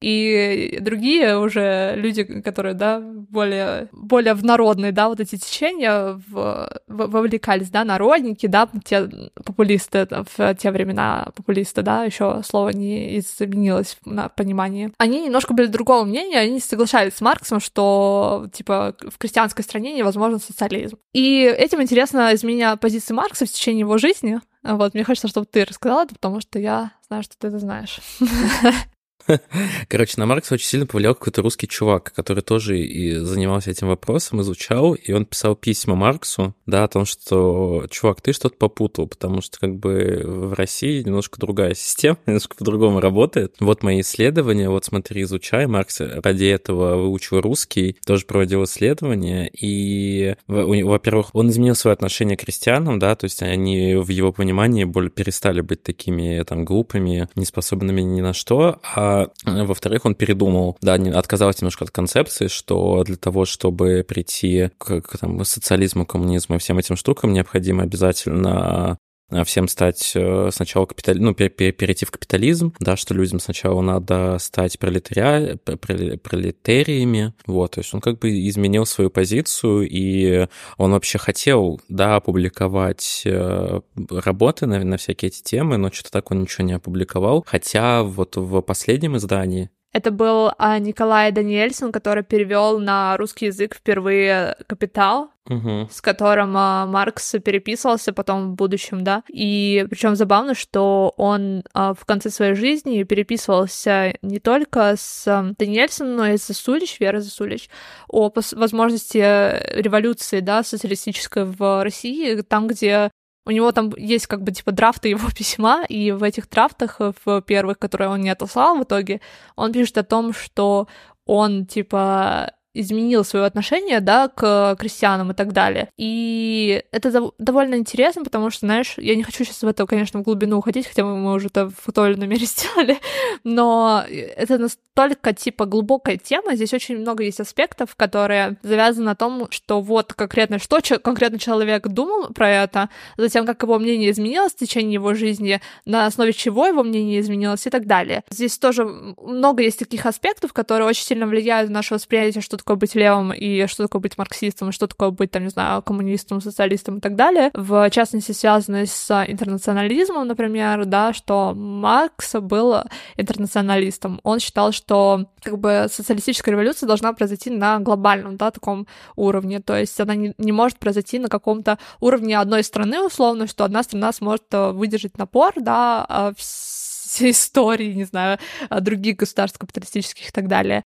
и другие уже люди, которые, да, более, более в народные, да, вот эти течения в, в, вовлекались, да, народники, да, те популисты, в те времена популисты, да, еще слово не изменилось на понимании. Они немножко были другого мнения, они соглашались с Марксом, что, типа, в крестьянской стране невозможен социализм. И этим интересно изменение позиции Маркса в течение его жизни, вот, мне хочется, чтобы ты рассказала это, потому что я знаю, что ты это знаешь. Короче, на Маркса очень сильно повлиял какой-то русский чувак, который тоже и занимался этим вопросом, изучал, и он писал письма Марксу, да, о том, что, чувак, ты что-то попутал, потому что как бы в России немножко другая система, немножко по-другому работает. Вот мои исследования, вот смотри, изучай. Маркс ради этого выучил русский, тоже проводил исследования, и, во-первых, он изменил свое отношение к крестьянам, да, то есть они в его понимании более перестали быть такими там глупыми, неспособными ни на что, а а, во-вторых, он передумал, да, отказался немножко от концепции, что для того, чтобы прийти к, к там, социализму, коммунизму и всем этим штукам, необходимо обязательно всем стать э, сначала капитали... ну, перейти в капитализм, да, что людям сначала надо стать пролетаря... пролетариями, вот, то есть он как бы изменил свою позицию, и он вообще хотел, да, опубликовать э, работы на, на всякие эти темы, но что-то так он ничего не опубликовал, хотя вот в последнем издании это был а, Николай Даниэльсон, который перевел на русский язык впервые «Капитал», угу. с которым а, Маркс переписывался потом в будущем, да. И причем забавно, что он а, в конце своей жизни переписывался не только с а, Даниэльсоном, но и с Засулич, Верой Засулич, о возможности революции, да, социалистической в России, там, где у него там есть как бы типа драфты его письма, и в этих драфтах, э, в первых, которые он не отослал в итоге, он пишет о том, что он типа изменил свое отношение, да, к крестьянам и так далее. И это довольно интересно, потому что, знаешь, я не хочу сейчас в это, конечно, в глубину уходить, хотя мы уже это в той или иной мере сделали, но это настолько, типа, глубокая тема, здесь очень много есть аспектов, которые завязаны на том, что вот конкретно, что конкретно человек думал про это, затем, как его мнение изменилось в течение его жизни, на основе чего его мнение изменилось и так далее. Здесь тоже много есть таких аспектов, которые очень сильно влияют на наше восприятие, что такое быть левым и что такое быть марксистом, и что такое быть, там, не знаю, коммунистом, социалистом и так далее. В частности, связанные с интернационализмом, например, да, что Маркс был интернационалистом. Он считал, что как бы социалистическая революция должна произойти на глобальном, да, таком уровне. То есть она не, не может произойти на каком-то уровне одной страны, условно, что одна страна сможет э, выдержать напор, да, а всей истории, не знаю, других государств капиталистических и так далее.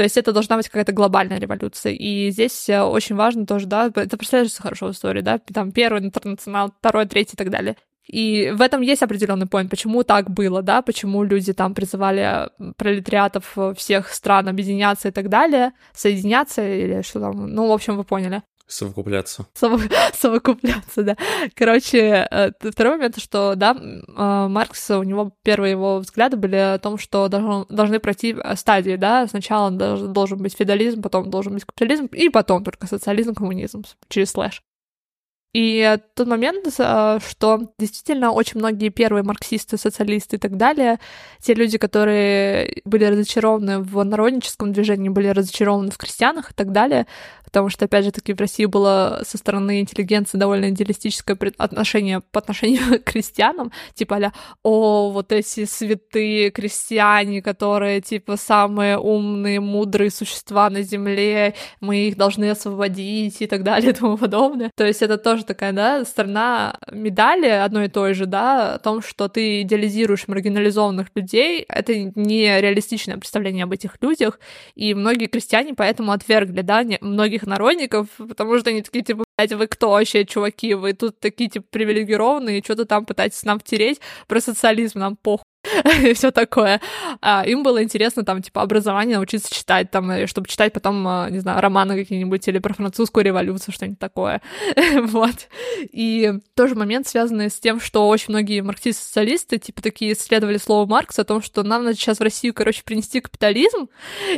То есть это должна быть какая-то глобальная революция. И здесь э, очень важно тоже, да, это представляется хорошо в истории, да, там первый интернационал, второй, третий и так далее. И в этом есть определенный point, почему так было, да, почему люди там призывали пролетариатов всех стран объединяться и так далее, соединяться или что там, ну, в общем, вы поняли. Совокупляться. Сово... Совокупляться, да. Короче, э, второй момент, что, да, э, Маркс, у него первые его взгляды были о том, что должен, должны пройти э, стадии, да, сначала должен быть феодализм, потом должен быть капитализм, и потом только социализм, коммунизм через слэш. И тот момент, э, что действительно очень многие первые марксисты, социалисты и так далее, те люди, которые были разочарованы в народническом движении, были разочарованы в крестьянах и так далее, потому что, опять же таки, в России было со стороны интеллигенции довольно идеалистическое отношение по отношению к крестьянам, типа а о, вот эти святые крестьяне, которые, типа, самые умные, мудрые существа на земле, мы их должны освободить и так далее и тому подобное. То есть это тоже такая, да, сторона медали одной и той же, да, о том, что ты идеализируешь маргинализованных людей, это не реалистичное представление об этих людях, и многие крестьяне поэтому отвергли, да, многих других народников, потому что они такие, типа, блядь, вы кто вообще, чуваки? Вы тут такие, типа, привилегированные, что-то там пытаетесь нам втереть про социализм, нам похуй. и все такое. А, им было интересно там, типа, образование, научиться читать, там, чтобы читать потом, а, не знаю, романы какие-нибудь или про французскую революцию, что-нибудь такое. вот. И тоже момент, связанный с тем, что очень многие марксисты-социалисты, типа, такие исследовали слово Маркса о том, что нам надо сейчас в Россию, короче, принести капитализм,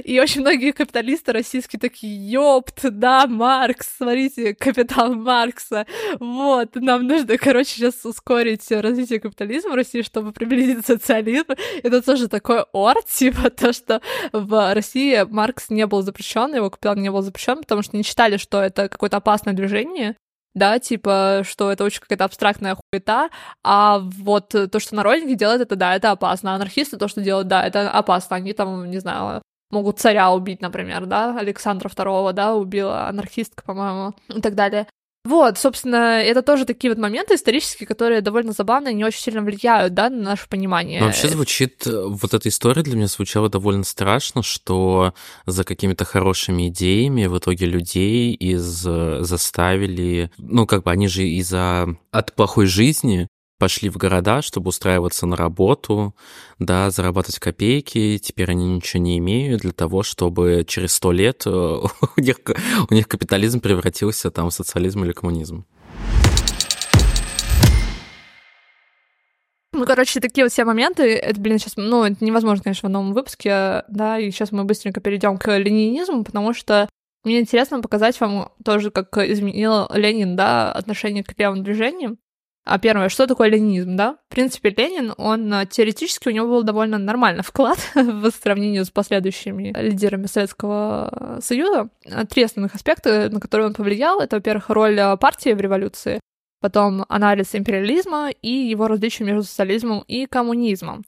и очень многие капиталисты российские такие, ёпт, да, Маркс, смотрите, капитал Маркса, вот, нам нужно, короче, сейчас ускорить развитие капитализма в России, чтобы приблизиться к социализм. Это тоже такой ор, типа то, что в России Маркс не был запрещен, его капитал не был запрещен, потому что не считали, что это какое-то опасное движение, да, типа, что это очень какая-то абстрактная хуета, а вот то, что народники делают, это да, это опасно, а анархисты то, что делают, да, это опасно, они там, не знаю, могут царя убить, например, да, Александра II, да, убила анархистка, по-моему, и так далее. Вот, собственно, это тоже такие вот моменты исторические, которые довольно забавно и не очень сильно влияют, да, на наше понимание. Но вообще звучит, э, вот эта история для меня звучала довольно страшно, что за какими-то хорошими идеями в итоге людей из э, заставили, ну, как бы они же из-за от плохой жизни пошли в города, чтобы устраиваться на работу, да, зарабатывать копейки, теперь они ничего не имеют для того, чтобы через сто лет э, у них, у них капитализм превратился там в социализм или коммунизм. Ну, короче, такие вот все моменты, это, блин, сейчас, ну, это невозможно, конечно, в новом выпуске, да, и сейчас мы быстренько перейдем к ленинизму, потому что мне интересно показать вам тоже, как изменил Ленин, да, отношение к левым движениям. А первое, что такое ленинизм, да? В принципе, Ленин, он э, теоретически, у него был довольно нормальный вклад в сравнении с последующими лидерами Советского Союза. Три основных аспекта, на которые он повлиял, это, во-первых, роль э, партии в революции, потом анализ империализма и его различия между социализмом и коммунизмом.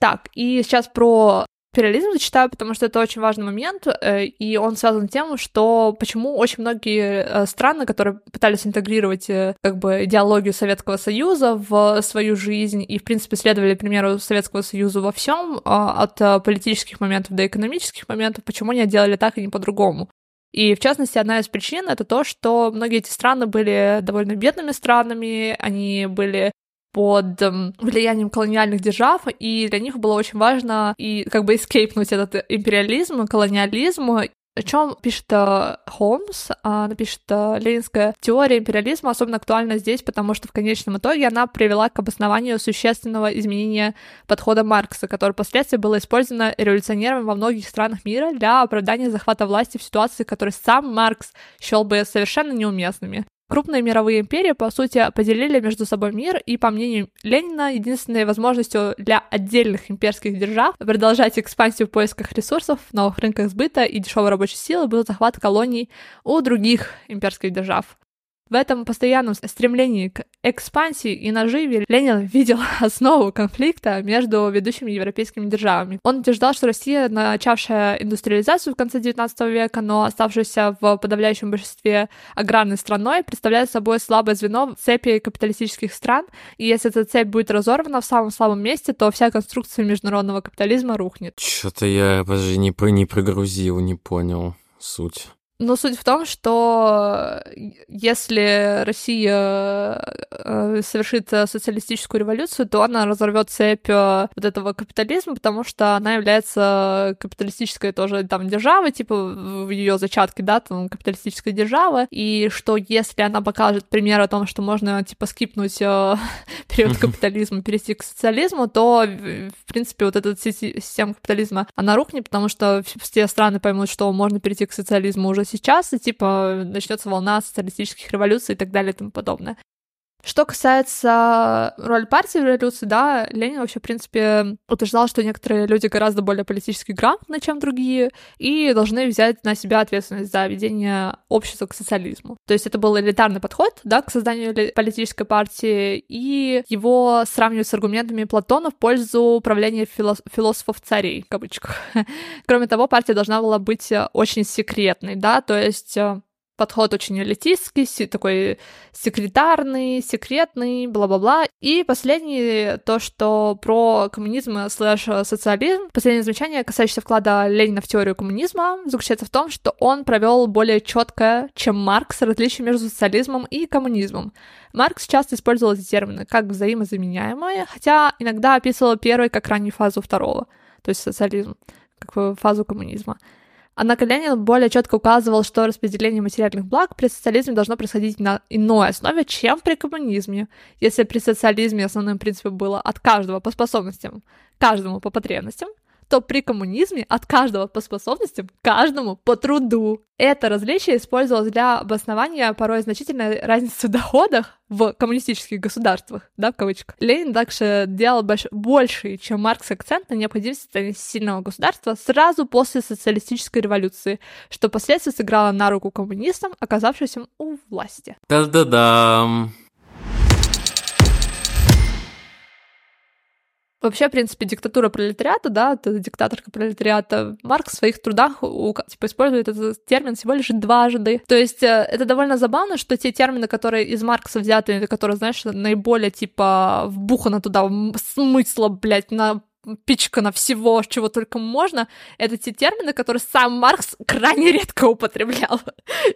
Так, и сейчас про империализм зачитаю, потому что это очень важный момент, э, и он связан с тем, что почему очень многие э, страны, которые пытались интегрировать э, как бы идеологию Советского Союза в свою жизнь и, в принципе, следовали примеру Советского Союза во всем, от политических моментов до экономических моментов, почему они делали так и не по-другому. И, в частности, одна из причин — это то, что многие эти страны были довольно бедными странами, они были под эм, влиянием колониальных держав, и для них было очень важно и как бы эскейпнуть этот империализм, колониализм, о чем пишет э, Холмс, она пишет э, ленинская теория империализма особенно актуальна здесь, потому что в конечном итоге она привела к обоснованию существенного изменения подхода Маркса, который впоследствии было использовано революционерами во многих странах мира для оправдания захвата власти в ситуации, которые сам Маркс счел бы совершенно неуместными. Крупные мировые империи, по сути, поделили между собой мир, и, по мнению Ленина, единственной возможностью для отдельных имперских держав продолжать экспансию в поисках ресурсов, новых рынках сбыта и дешевой рабочей силы был захват колоний у других имперских держав. В этом постоянном стремлении к экспансии и наживе Ленин видел основу конфликта между ведущими европейскими державами. Он утверждал, что Россия, начавшая индустриализацию в конце XIX века, но оставшаяся в подавляющем большинстве аграрной страной, представляет собой слабое звено в цепи капиталистических стран, и если эта цепь будет разорвана в самом слабом месте, то вся конструкция международного капитализма рухнет. Что-то я даже не, не прогрузил, не понял суть. Но суть в том, что если Россия э, совершит социалистическую революцию, то она разорвет цепь э, вот этого капитализма, потому что она является капиталистической тоже там державой, типа в ее зачатке, да, там капиталистическая держава, и что если она покажет пример о том, что можно типа скипнуть э, период капитализма, перейти к социализму, то в принципе вот эта система капитализма, она рухнет, потому что все страны поймут, что можно перейти к социализму уже сейчас, и типа начнется волна социалистических революций и так далее и тому подобное. Что касается роли партии в революции, да, Ленин вообще, в принципе, утверждал, что некоторые люди гораздо более политически грамотны, чем другие, и должны взять на себя ответственность за ведение общества к социализму. То есть это был элитарный подход, да, к созданию политической партии, и его сравнивают с аргументами Платона в пользу правления филос- философов-царей, в кавычках. Кроме того, партия должна была быть очень секретной, да, то есть э, подход очень элитистский, такой секретарный, секретный, бла-бла-бла. И последний, то, что про коммунизм слэш социализм. Последнее замечание, касающееся вклада Ленина в теорию коммунизма, заключается в том, что он провел более четкое, чем Маркс, различие между социализмом и коммунизмом. Маркс часто использовал эти термины как взаимозаменяемые, хотя иногда описывал первый как раннюю фазу второго, то есть социализм, как фазу коммунизма. Однако Ленин более четко указывал, что распределение материальных благ при социализме должно происходить на иной основе, чем при коммунизме. Если при социализме основным принципом было от каждого по способностям, каждому по потребностям, то при коммунизме от каждого по способностям, каждому по труду. Это различие использовалось для обоснования порой значительной разницы в доходах в коммунистических государствах, да, в кавычках. Ленин также делал больш... больший, чем Маркс, акцент на необходимости сильного государства сразу после социалистической революции, что впоследствии сыграло на руку коммунистам, оказавшимся у власти. Да-да-да. Вообще, в принципе, диктатура пролетариата, да, диктаторка пролетариата, Маркс в своих трудах типа, использует этот термин всего лишь дважды. То есть э, это довольно забавно, что те термины, которые из Маркса взяты, которые, знаешь, наиболее, типа, вбухано туда смысла, блядь, на пичкано всего, чего только можно, это те термины, которые сам Маркс крайне редко употреблял.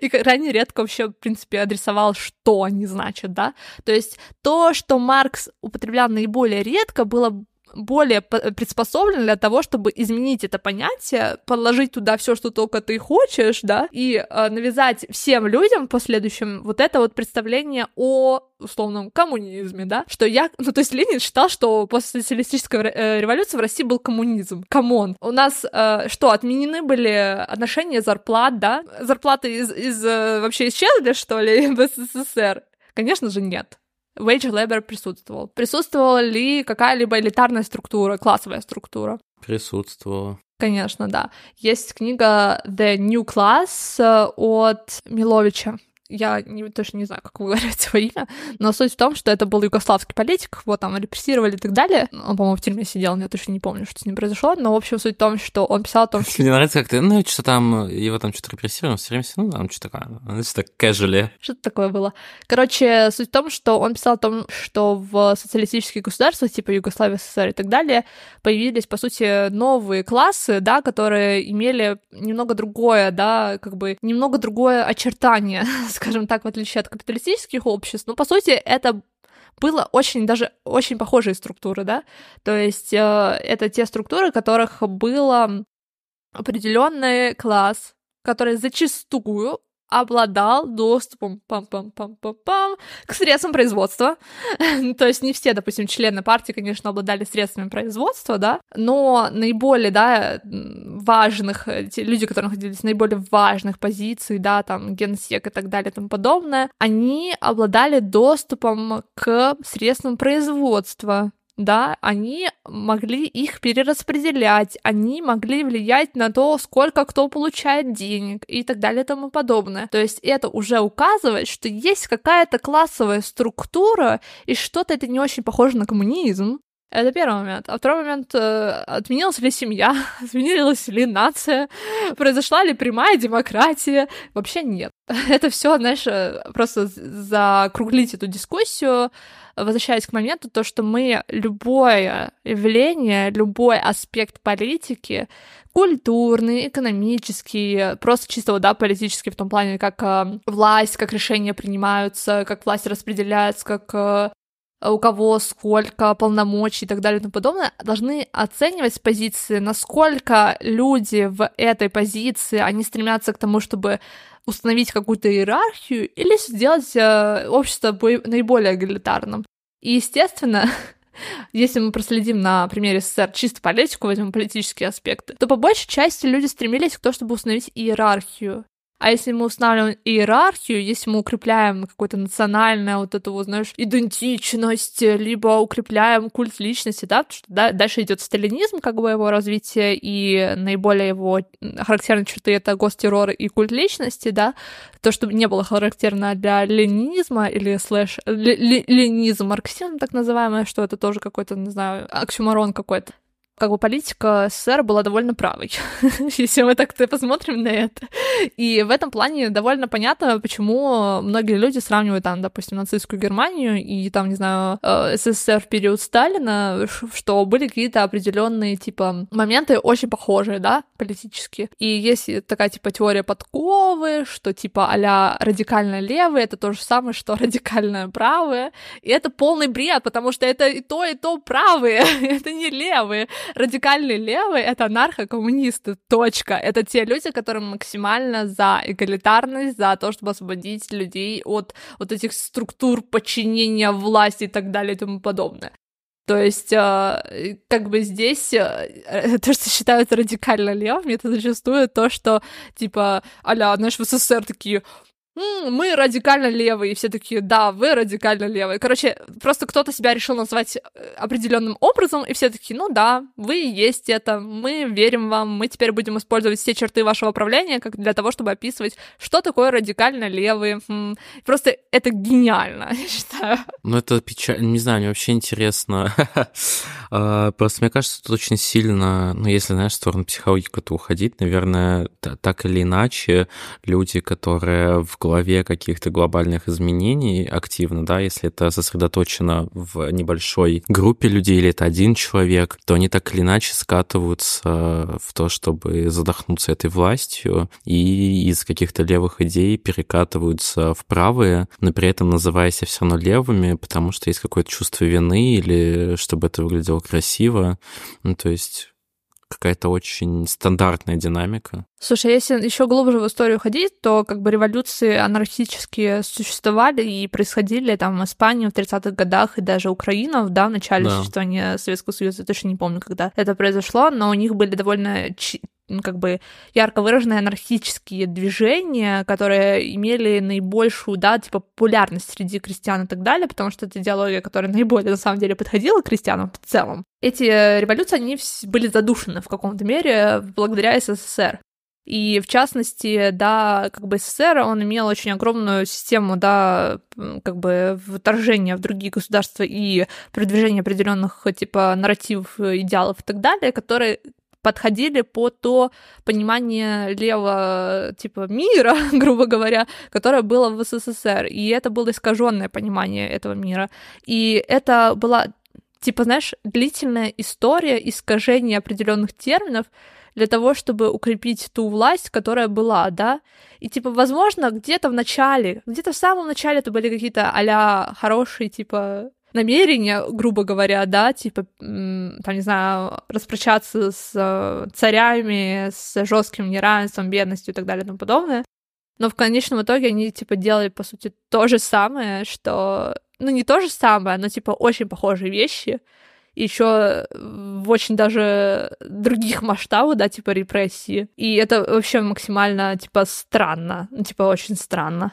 И крайне редко вообще, в принципе, адресовал, что они значат, да. То есть то, что Маркс употреблял наиболее редко, было более приспособлен для того, чтобы изменить это понятие, подложить туда все, что только ты хочешь, да, и э, навязать всем людям в последующем вот это вот представление о условном коммунизме, да, что я, ну то есть Ленин считал, что после социалистической э, революции в России был коммунизм. Come on. У нас э, что, отменены были отношения зарплат, да? Зарплаты из, из э, вообще исчезли, что ли, в СССР? Конечно же, нет. Wage labor присутствовал. Присутствовала ли какая-либо элитарная структура, классовая структура? Присутствовала. Конечно, да. Есть книга The New Class э, от Миловича я не, точно не знаю, как выговорить его имя, но суть в том, что это был югославский политик, его там репрессировали и так далее. Он, по-моему, в тюрьме сидел, я точно не помню, что с ним произошло, но, в общем, суть в том, что он писал о том, что... Мне нравится, как ты, ну, что там, его там что-то репрессировали, все время, ну, там что-то такое, ну, что-то casually. Что-то такое было. Короче, суть в том, что он писал о том, что в социалистических государствах, типа Югославия, СССР и так далее, появились, по сути, новые классы, да, которые имели немного другое, да, как бы немного другое очертание, скажем так, в отличие от капиталистических обществ, но, по сути, это было очень, даже очень похожие структуры, да, то есть э, это те структуры, которых был определенный класс, который зачастую обладал доступом пам -пам -пам -пам -пам, к средствам производства. То есть не все, допустим, члены партии, конечно, обладали средствами производства, да, но наиболее, да, важных, те люди, которые находились в наиболее важных позиций, да, там, генсек и так далее и тому подобное, они обладали доступом к средствам производства да, они могли их перераспределять, они могли влиять на то, сколько кто получает денег и так далее и тому подобное. То есть это уже указывает, что есть какая-то классовая структура, и что-то это не очень похоже на коммунизм. Это первый момент. А второй момент, э, отменилась ли семья, отменилась ли нация, произошла ли прямая демократия? Вообще нет. Это все, знаешь, э, просто закруглить эту дискуссию, возвращаясь к моменту, то, что мы любое явление, любой аспект политики, культурный, экономический, просто чисто, да, политический в том плане, как э, власть, как решения принимаются, как власть распределяется, как э, у кого сколько полномочий и так далее и тому подобное, должны оценивать позиции, насколько люди в этой позиции, они стремятся к тому, чтобы установить какую-то иерархию или сделать э, общество наиболее эгалитарным. И, естественно, если мы проследим на примере СССР чисто политику, возьмем политические аспекты, то по большей части люди стремились к тому, чтобы установить иерархию. А если мы устанавливаем иерархию, если мы укрепляем какую-то национальную вот эту, вот, знаешь, идентичность, либо укрепляем культ личности, да, что да, дальше идет сталинизм, как бы его развитие, и наиболее его характерные черты — это гостеррор и культ личности, да, то, что не было характерно для ленинизма или слэш ленизм, марксизм так называемое, что это тоже какой-то, не знаю, оксюмарон какой-то как бы политика СССР была довольно правой, если мы так-то посмотрим на это. И в этом плане довольно понятно, почему многие люди сравнивают там, допустим, нацистскую Германию и там, не знаю, э, СССР в период Сталина, что были какие-то определенные типа моменты очень похожие, да, политически. И есть такая типа теория подковы, что типа а радикально левые это то же самое, что радикально правые. И это полный бред, потому что это и то, и то правые, это не левые радикальные левые — это анархо-коммунисты, точка. Это те люди, которые максимально за эгалитарность, за то, чтобы освободить людей от вот этих структур подчинения власти и так далее и тому подобное. То есть, э, как бы здесь э, то, что считают радикально левым, это зачастую то, что, типа, а знаешь, в СССР такие, мы радикально левые, и все такие, да, вы радикально левые. Короче, просто кто-то себя решил назвать э, определенным образом, и все такие, ну да, вы есть это, мы верим вам, мы теперь будем использовать все черты вашего правления как для того, чтобы описывать, что такое радикально левые. Просто это гениально, я считаю. Ну, это печально, не знаю, мне вообще интересно. А, просто мне кажется, тут очень сильно, ну, если, знаешь, в сторону психологии куда-то уходить, наверное, так или иначе, люди, которые в голове каких-то глобальных изменений активно, да, если это сосредоточено в небольшой группе людей или это один человек, то они так или иначе скатываются в то, чтобы задохнуться этой властью и из каких-то левых идей перекатываются в правые, но при этом называя себя все равно левыми, потому что есть какое-то чувство вины или чтобы это выглядело красиво. Ну, то есть какая-то очень стандартная динамика. Слушай, если еще глубже в историю ходить, то как бы революции анархические существовали и происходили там в Испании в 30-х годах и даже Украина, да, в начале да. существования Советского Союза, я точно не помню, когда это произошло, но у них были довольно как бы ярко выраженные анархические движения, которые имели наибольшую, да, типа популярность среди крестьян и так далее, потому что это идеология, которая наиболее на самом деле подходила крестьянам в целом. Эти революции, они были задушены в каком-то мере благодаря СССР. И в частности, да, как бы СССР, он имел очень огромную систему, да, как бы вторжения в другие государства и продвижения определенных типа нарративов, идеалов и так далее, которые подходили по то понимание левого типа мира, грубо говоря, которое было в СССР. И это было искаженное понимание этого мира. И это была, типа, знаешь, длительная история искажения определенных терминов, для того, чтобы укрепить ту власть, которая была, да. И, типа, возможно, где-то в начале, где-то в самом начале это были какие-то а хорошие, типа, намерения, грубо говоря, да, типа, там, не знаю, распрощаться с э, царями, с жестким неравенством, бедностью и так далее и тому подобное. Но в конечном итоге они, типа, делали, по сути, то же самое, что... Ну, не то же самое, но, типа, очень похожие вещи. Еще в очень даже других масштабах, да, типа, репрессии. И это вообще максимально, типа, странно. Ну, типа, очень странно.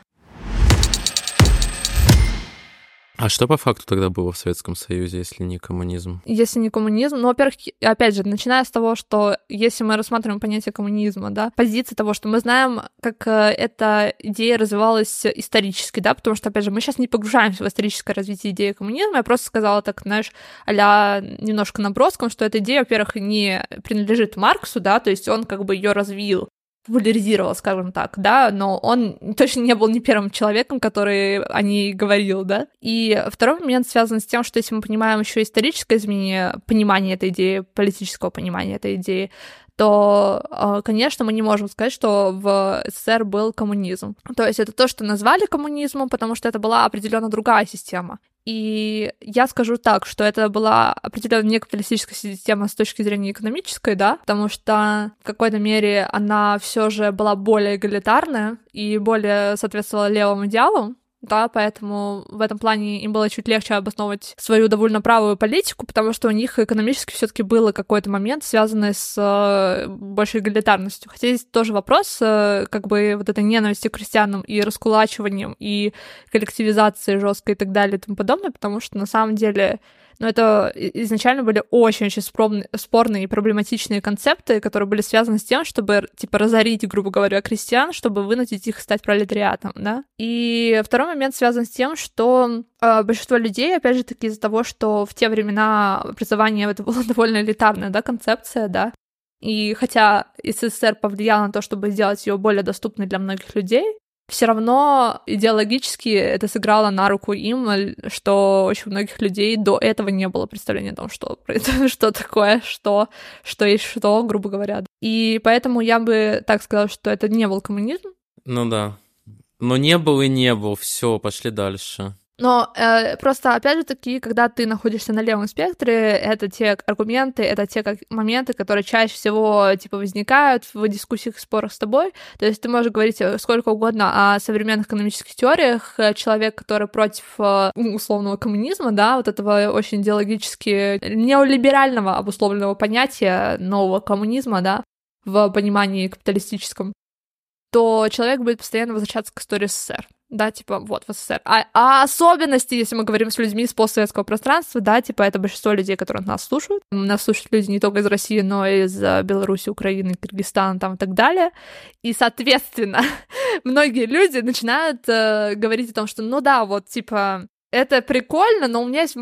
А что по факту тогда было в Советском Союзе, если не коммунизм? Если не коммунизм, ну, во-первых, опять же, начиная с того, что если мы рассматриваем понятие коммунизма, да, позиция того, что мы знаем, как э, эта идея развивалась исторически, да, потому что, опять же, мы сейчас не погружаемся в историческое развитие идеи коммунизма, я просто сказала так, знаешь, а немножко наброском, что эта идея, во-первых, не принадлежит Марксу, да, то есть он как бы ее развил популяризировал, скажем так, да, но он точно не был не первым человеком, который о ней говорил, да. И второй момент связан с тем, что если мы понимаем еще историческое изменение понимания этой идеи, политического понимания этой идеи, то, а, конечно, мы не можем сказать, что в СССР был коммунизм. То есть это то, что назвали коммунизмом, потому что это была определенно другая система. И я скажу так, что это была определенно не капиталистическая система с точки зрения экономической, да, потому что в какой-то мере она все же была более эгалитарная и более соответствовала левым идеалам, да, поэтому в этом плане им было чуть легче обосновывать свою довольно правую политику, потому что у них экономически все таки был какой-то момент, связанный с э, большей эгалитарностью. Хотя здесь тоже вопрос, э, как бы вот этой ненависти к крестьянам и раскулачиванием, и коллективизацией жесткой и так далее и тому подобное, потому что на самом деле но это изначально были очень-очень спорные и проблематичные концепты, которые были связаны с тем, чтобы, типа, разорить, грубо говоря, крестьян, чтобы вынудить их стать пролетариатом, да. И второй момент связан с тем, что э, большинство людей, опять же таки, из-за того, что в те времена образование это была довольно элитарная, да, концепция, да, и хотя СССР повлиял на то, чтобы сделать ее более доступной для многих людей, все равно идеологически это сыграло на руку им, что очень многих людей до этого не было представления о том, что, что такое, что, что есть что, грубо говоря. И поэтому я бы так сказала, что это не был коммунизм. Ну да. Но не был и не был, все, пошли дальше. Но э, просто, опять же таки, когда ты находишься на левом спектре, это те аргументы, это те как, моменты, которые чаще всего, типа, возникают в дискуссиях и спорах с тобой. То есть ты можешь говорить э, сколько угодно о современных экономических теориях. Э, человек, который против э, условного коммунизма, да, вот этого очень идеологически неолиберального обусловленного понятия нового коммунизма, да, в понимании капиталистическом, то человек будет постоянно возвращаться к истории СССР да, типа, вот, в СССР. А, а особенности, если мы говорим с людьми из постсоветского пространства, да, типа, это большинство людей, которые нас слушают. Нас слушают люди не только из России, но и из э, Беларуси, Украины, Кыргызстана, там и так далее. И, соответственно, многие люди начинают э, говорить о том, что, ну да, вот, типа, это прикольно, но у меня есть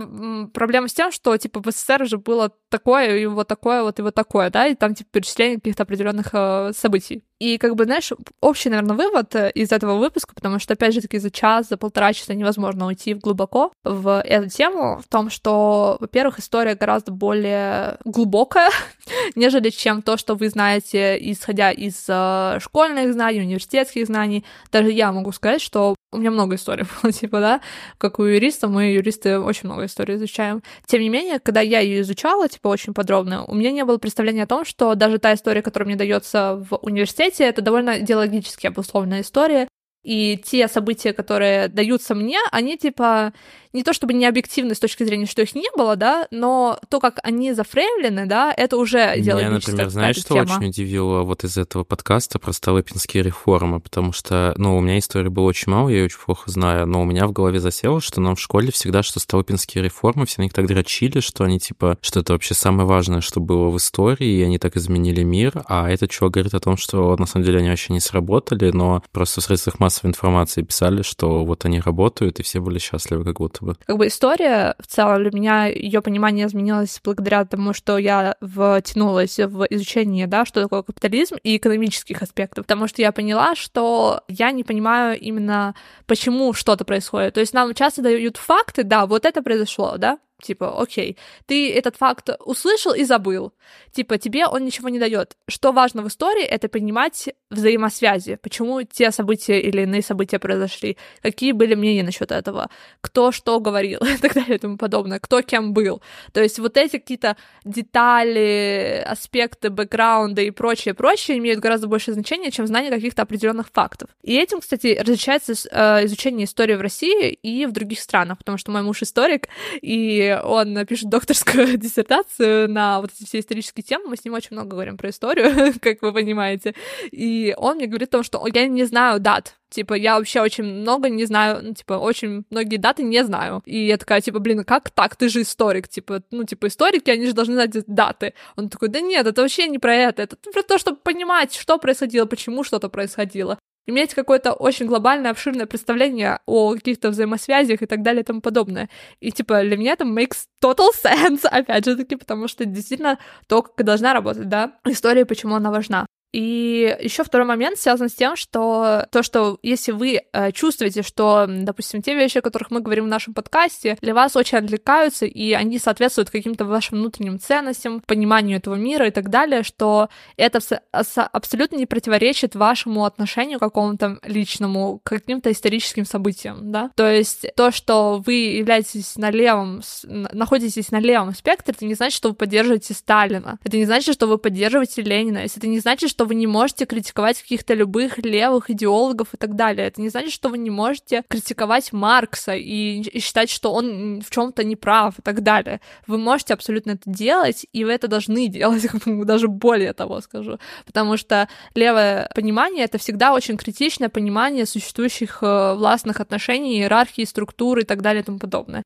проблема с тем, что, типа, в СССР уже было такое, и вот такое, вот и вот такое, да, и там, типа, перечисление каких-то определенных э, событий. И, как бы, знаешь, общий, наверное, вывод э, из этого выпуска, потому что, опять же таки, за час, за полтора часа невозможно уйти глубоко в эту тему, в том, что, во-первых, история гораздо более глубокая, нежели чем то, что вы знаете, исходя из э, школьных знаний, университетских знаний. Даже я могу сказать, что у меня много историй было, типа, да, как у юриста, мы, юристы, очень много историй изучаем. Тем не менее, когда я ее изучала, типа, очень подробно, у меня не было представления о том, что даже та история, которая мне дается в университете, это довольно идеологически обусловленная история, и те события, которые даются мне, они типа не то чтобы не объективны с точки зрения, что их не было, да, но то, как они зафреймлены, да, это уже Меня, например, знаешь, что тема. очень удивило вот из этого подкаста про Столыпинские реформы, потому что, ну, у меня истории было очень мало, я ее очень плохо знаю, но у меня в голове засело, что нам в школе всегда, что Столыпинские реформы, все на них так дрочили, что они, типа, что это вообще самое важное, что было в истории, и они так изменили мир, а этот чувак говорит о том, что на самом деле они вообще не сработали, но просто в средствах массовой информации писали, что вот они работают, и все были счастливы как будто бы. Как бы история в целом для меня, ее понимание изменилось благодаря тому, что я втянулась в изучение, да, что такое капитализм и экономических аспектов, потому что я поняла, что я не понимаю именно, почему что-то происходит. То есть нам часто дают факты, да, вот это произошло, да, Типа, окей, ты этот факт услышал и забыл. Типа, тебе он ничего не дает. Что важно в истории, это понимать взаимосвязи. Почему те события или иные события произошли. Какие были мнения насчет этого. Кто что говорил и так далее и тому подобное. Кто кем был. То есть вот эти какие-то детали, аспекты бэкграунда и прочее, прочее имеют гораздо большее значение, чем знание каких-то определенных фактов. И этим, кстати, различается э, изучение истории в России и в других странах, потому что мой муж историк, и он пишет докторскую диссертацию на вот эти все исторические темы. Мы с ним очень много говорим про историю, как вы понимаете. И он мне говорит о том, что я не знаю дат. Типа, я вообще очень много не знаю, ну, типа, очень многие даты не знаю. И я такая, типа, блин, а как так? Ты же историк, типа, ну, типа, историки, они же должны знать даты. Он такой, да нет, это вообще не про это, это про то, чтобы понимать, что происходило, почему что-то происходило иметь какое-то очень глобальное, обширное представление о каких-то взаимосвязях и так далее и тому подобное. И, типа, для меня это makes total sense, опять же таки, потому что действительно то, как должна работать, да, история, почему она важна. И еще второй момент связан с тем, что то, что если вы э, чувствуете, что, допустим, те вещи, о которых мы говорим в нашем подкасте, для вас очень отвлекаются, и они соответствуют каким-то вашим внутренним ценностям, пониманию этого мира и так далее, что это абсолютно не противоречит вашему отношению какому-то личному, к каким-то историческим событиям, да. То есть то, что вы являетесь на левом, находитесь на левом спектре, это не значит, что вы поддерживаете Сталина, это не значит, что вы поддерживаете Ленина, это не значит, что вы не можете критиковать каких-то любых левых идеологов и так далее. Это не значит, что вы не можете критиковать Маркса и, и считать, что он в чем-то не прав и так далее. Вы можете абсолютно это делать, и вы это должны делать, даже более того скажу. Потому что левое понимание — это всегда очень критичное понимание существующих э, властных отношений, иерархии, структуры и так далее и тому подобное.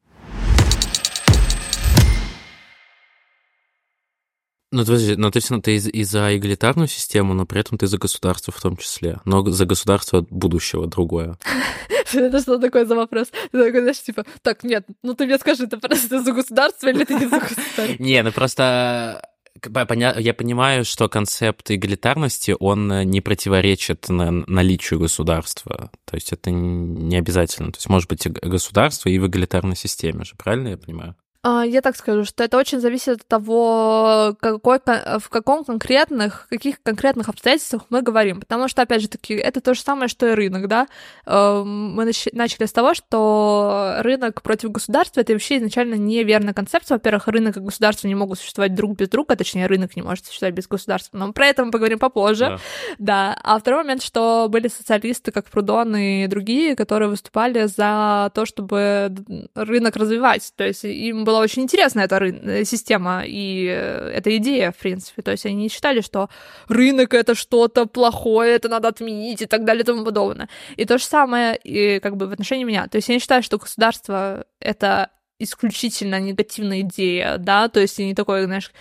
Ну, подожди, но ты, ты и за эгалитарную систему, но при этом ты за государство в том числе. Но за государство будущего другое. Это что такое за вопрос? Ты такой, знаешь, типа, так, нет, ну ты мне скажи, ты просто за государство или ты не за государство? Не, ну просто я понимаю, что концепт эгалитарности, он не противоречит наличию государства. То есть это не обязательно. То есть может быть государство и в эгалитарной системе же, правильно я понимаю? А, я так скажу, что это очень зависит от того, какой, в каком конкретных, каких конкретных обстоятельствах мы говорим. Потому что, опять же таки, это то же самое, что и рынок, да. Эм, мы начали с того, что рынок против государства — это вообще изначально неверная концепция. Во-первых, рынок и государство не могут существовать друг без друга, точнее, рынок не может существовать без государства. Но про это мы поговорим попозже. Да. да. А второй момент, что были социалисты, как Прудон и другие, которые выступали за то, чтобы рынок развивать. То есть им была очень интересная эта ры- э, система и э, эта идея, в принципе. То есть они не считали, что рынок — это что-то плохое, это надо отменить и так далее и тому подобное. И то же самое и как бы в отношении меня. То есть я не считаю, что государство — это исключительно негативная идея, да, то есть не такой, знаешь,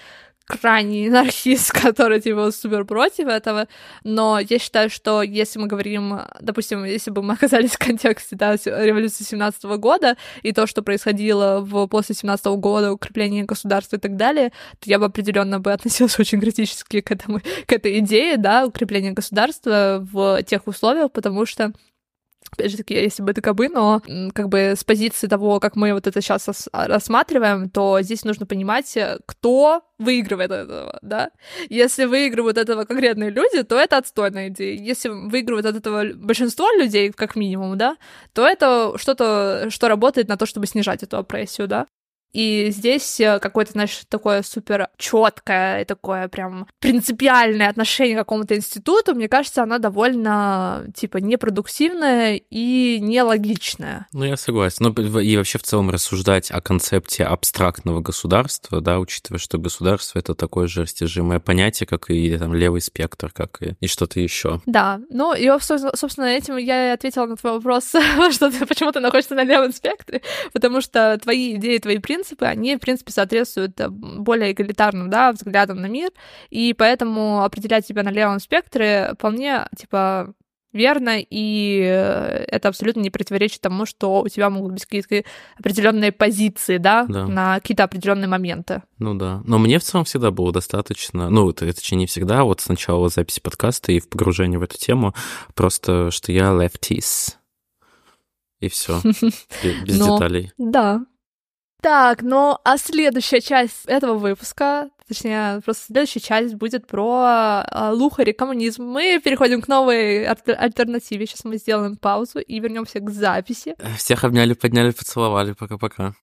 крайний анархист, который, типа, супер против этого, но я считаю, что если мы говорим, допустим, если бы мы оказались в контексте, да, революции 17 года и то, что происходило в, после 17 года, укрепление государства и так далее, то я бы определенно бы относилась очень критически к, этому, к этой идее, да, укрепления государства в тех условиях, потому что опять же таки, если бы это кабы, но как бы с позиции того, как мы вот это сейчас рассматриваем, то здесь нужно понимать, э, кто выигрывает этого, да? Если выигрывают от этого конкретные люди, то это отстойная идея. Если выигрывают от этого большинство людей, как минимум, да, то это что-то, что работает на то, чтобы снижать эту опрессию, да? И здесь э, какое-то, знаешь, такое супер четкое, такое прям принципиальное отношение к какому-то институту, мне кажется, она довольно, типа, непродуктивная и нелогичная. Ну, я согласен. Ну, и вообще в целом рассуждать о концепте абстрактного государства, да, учитывая, что государство — это такое же растяжимое понятие, как и там левый спектр, как и, и что-то еще. Да, ну, и, собственно, этим я и ответила на твой вопрос, что ты, почему ты находишься на левом спектре, потому что твои идеи, твои принципы принципы, они, в принципе, соответствуют э, более эгалитарным, да, взглядам на мир, и поэтому определять себя на левом спектре вполне, типа, верно, и э, это абсолютно не противоречит тому, что у тебя могут быть какие-то определенные позиции, да, да. на какие-то определенные моменты. Ну да. Но мне в целом всегда было достаточно, ну, это, это не всегда, вот сначала записи подкаста и в погружении в эту тему, просто что я lefties. И все. Без деталей. Да, так, ну а следующая часть этого выпуска, точнее, просто следующая часть будет про э, лухари, коммунизм. Мы переходим к новой альтернативе. Сейчас мы сделаем паузу и вернемся к записи. Всех обняли, подняли, поцеловали. Пока-пока.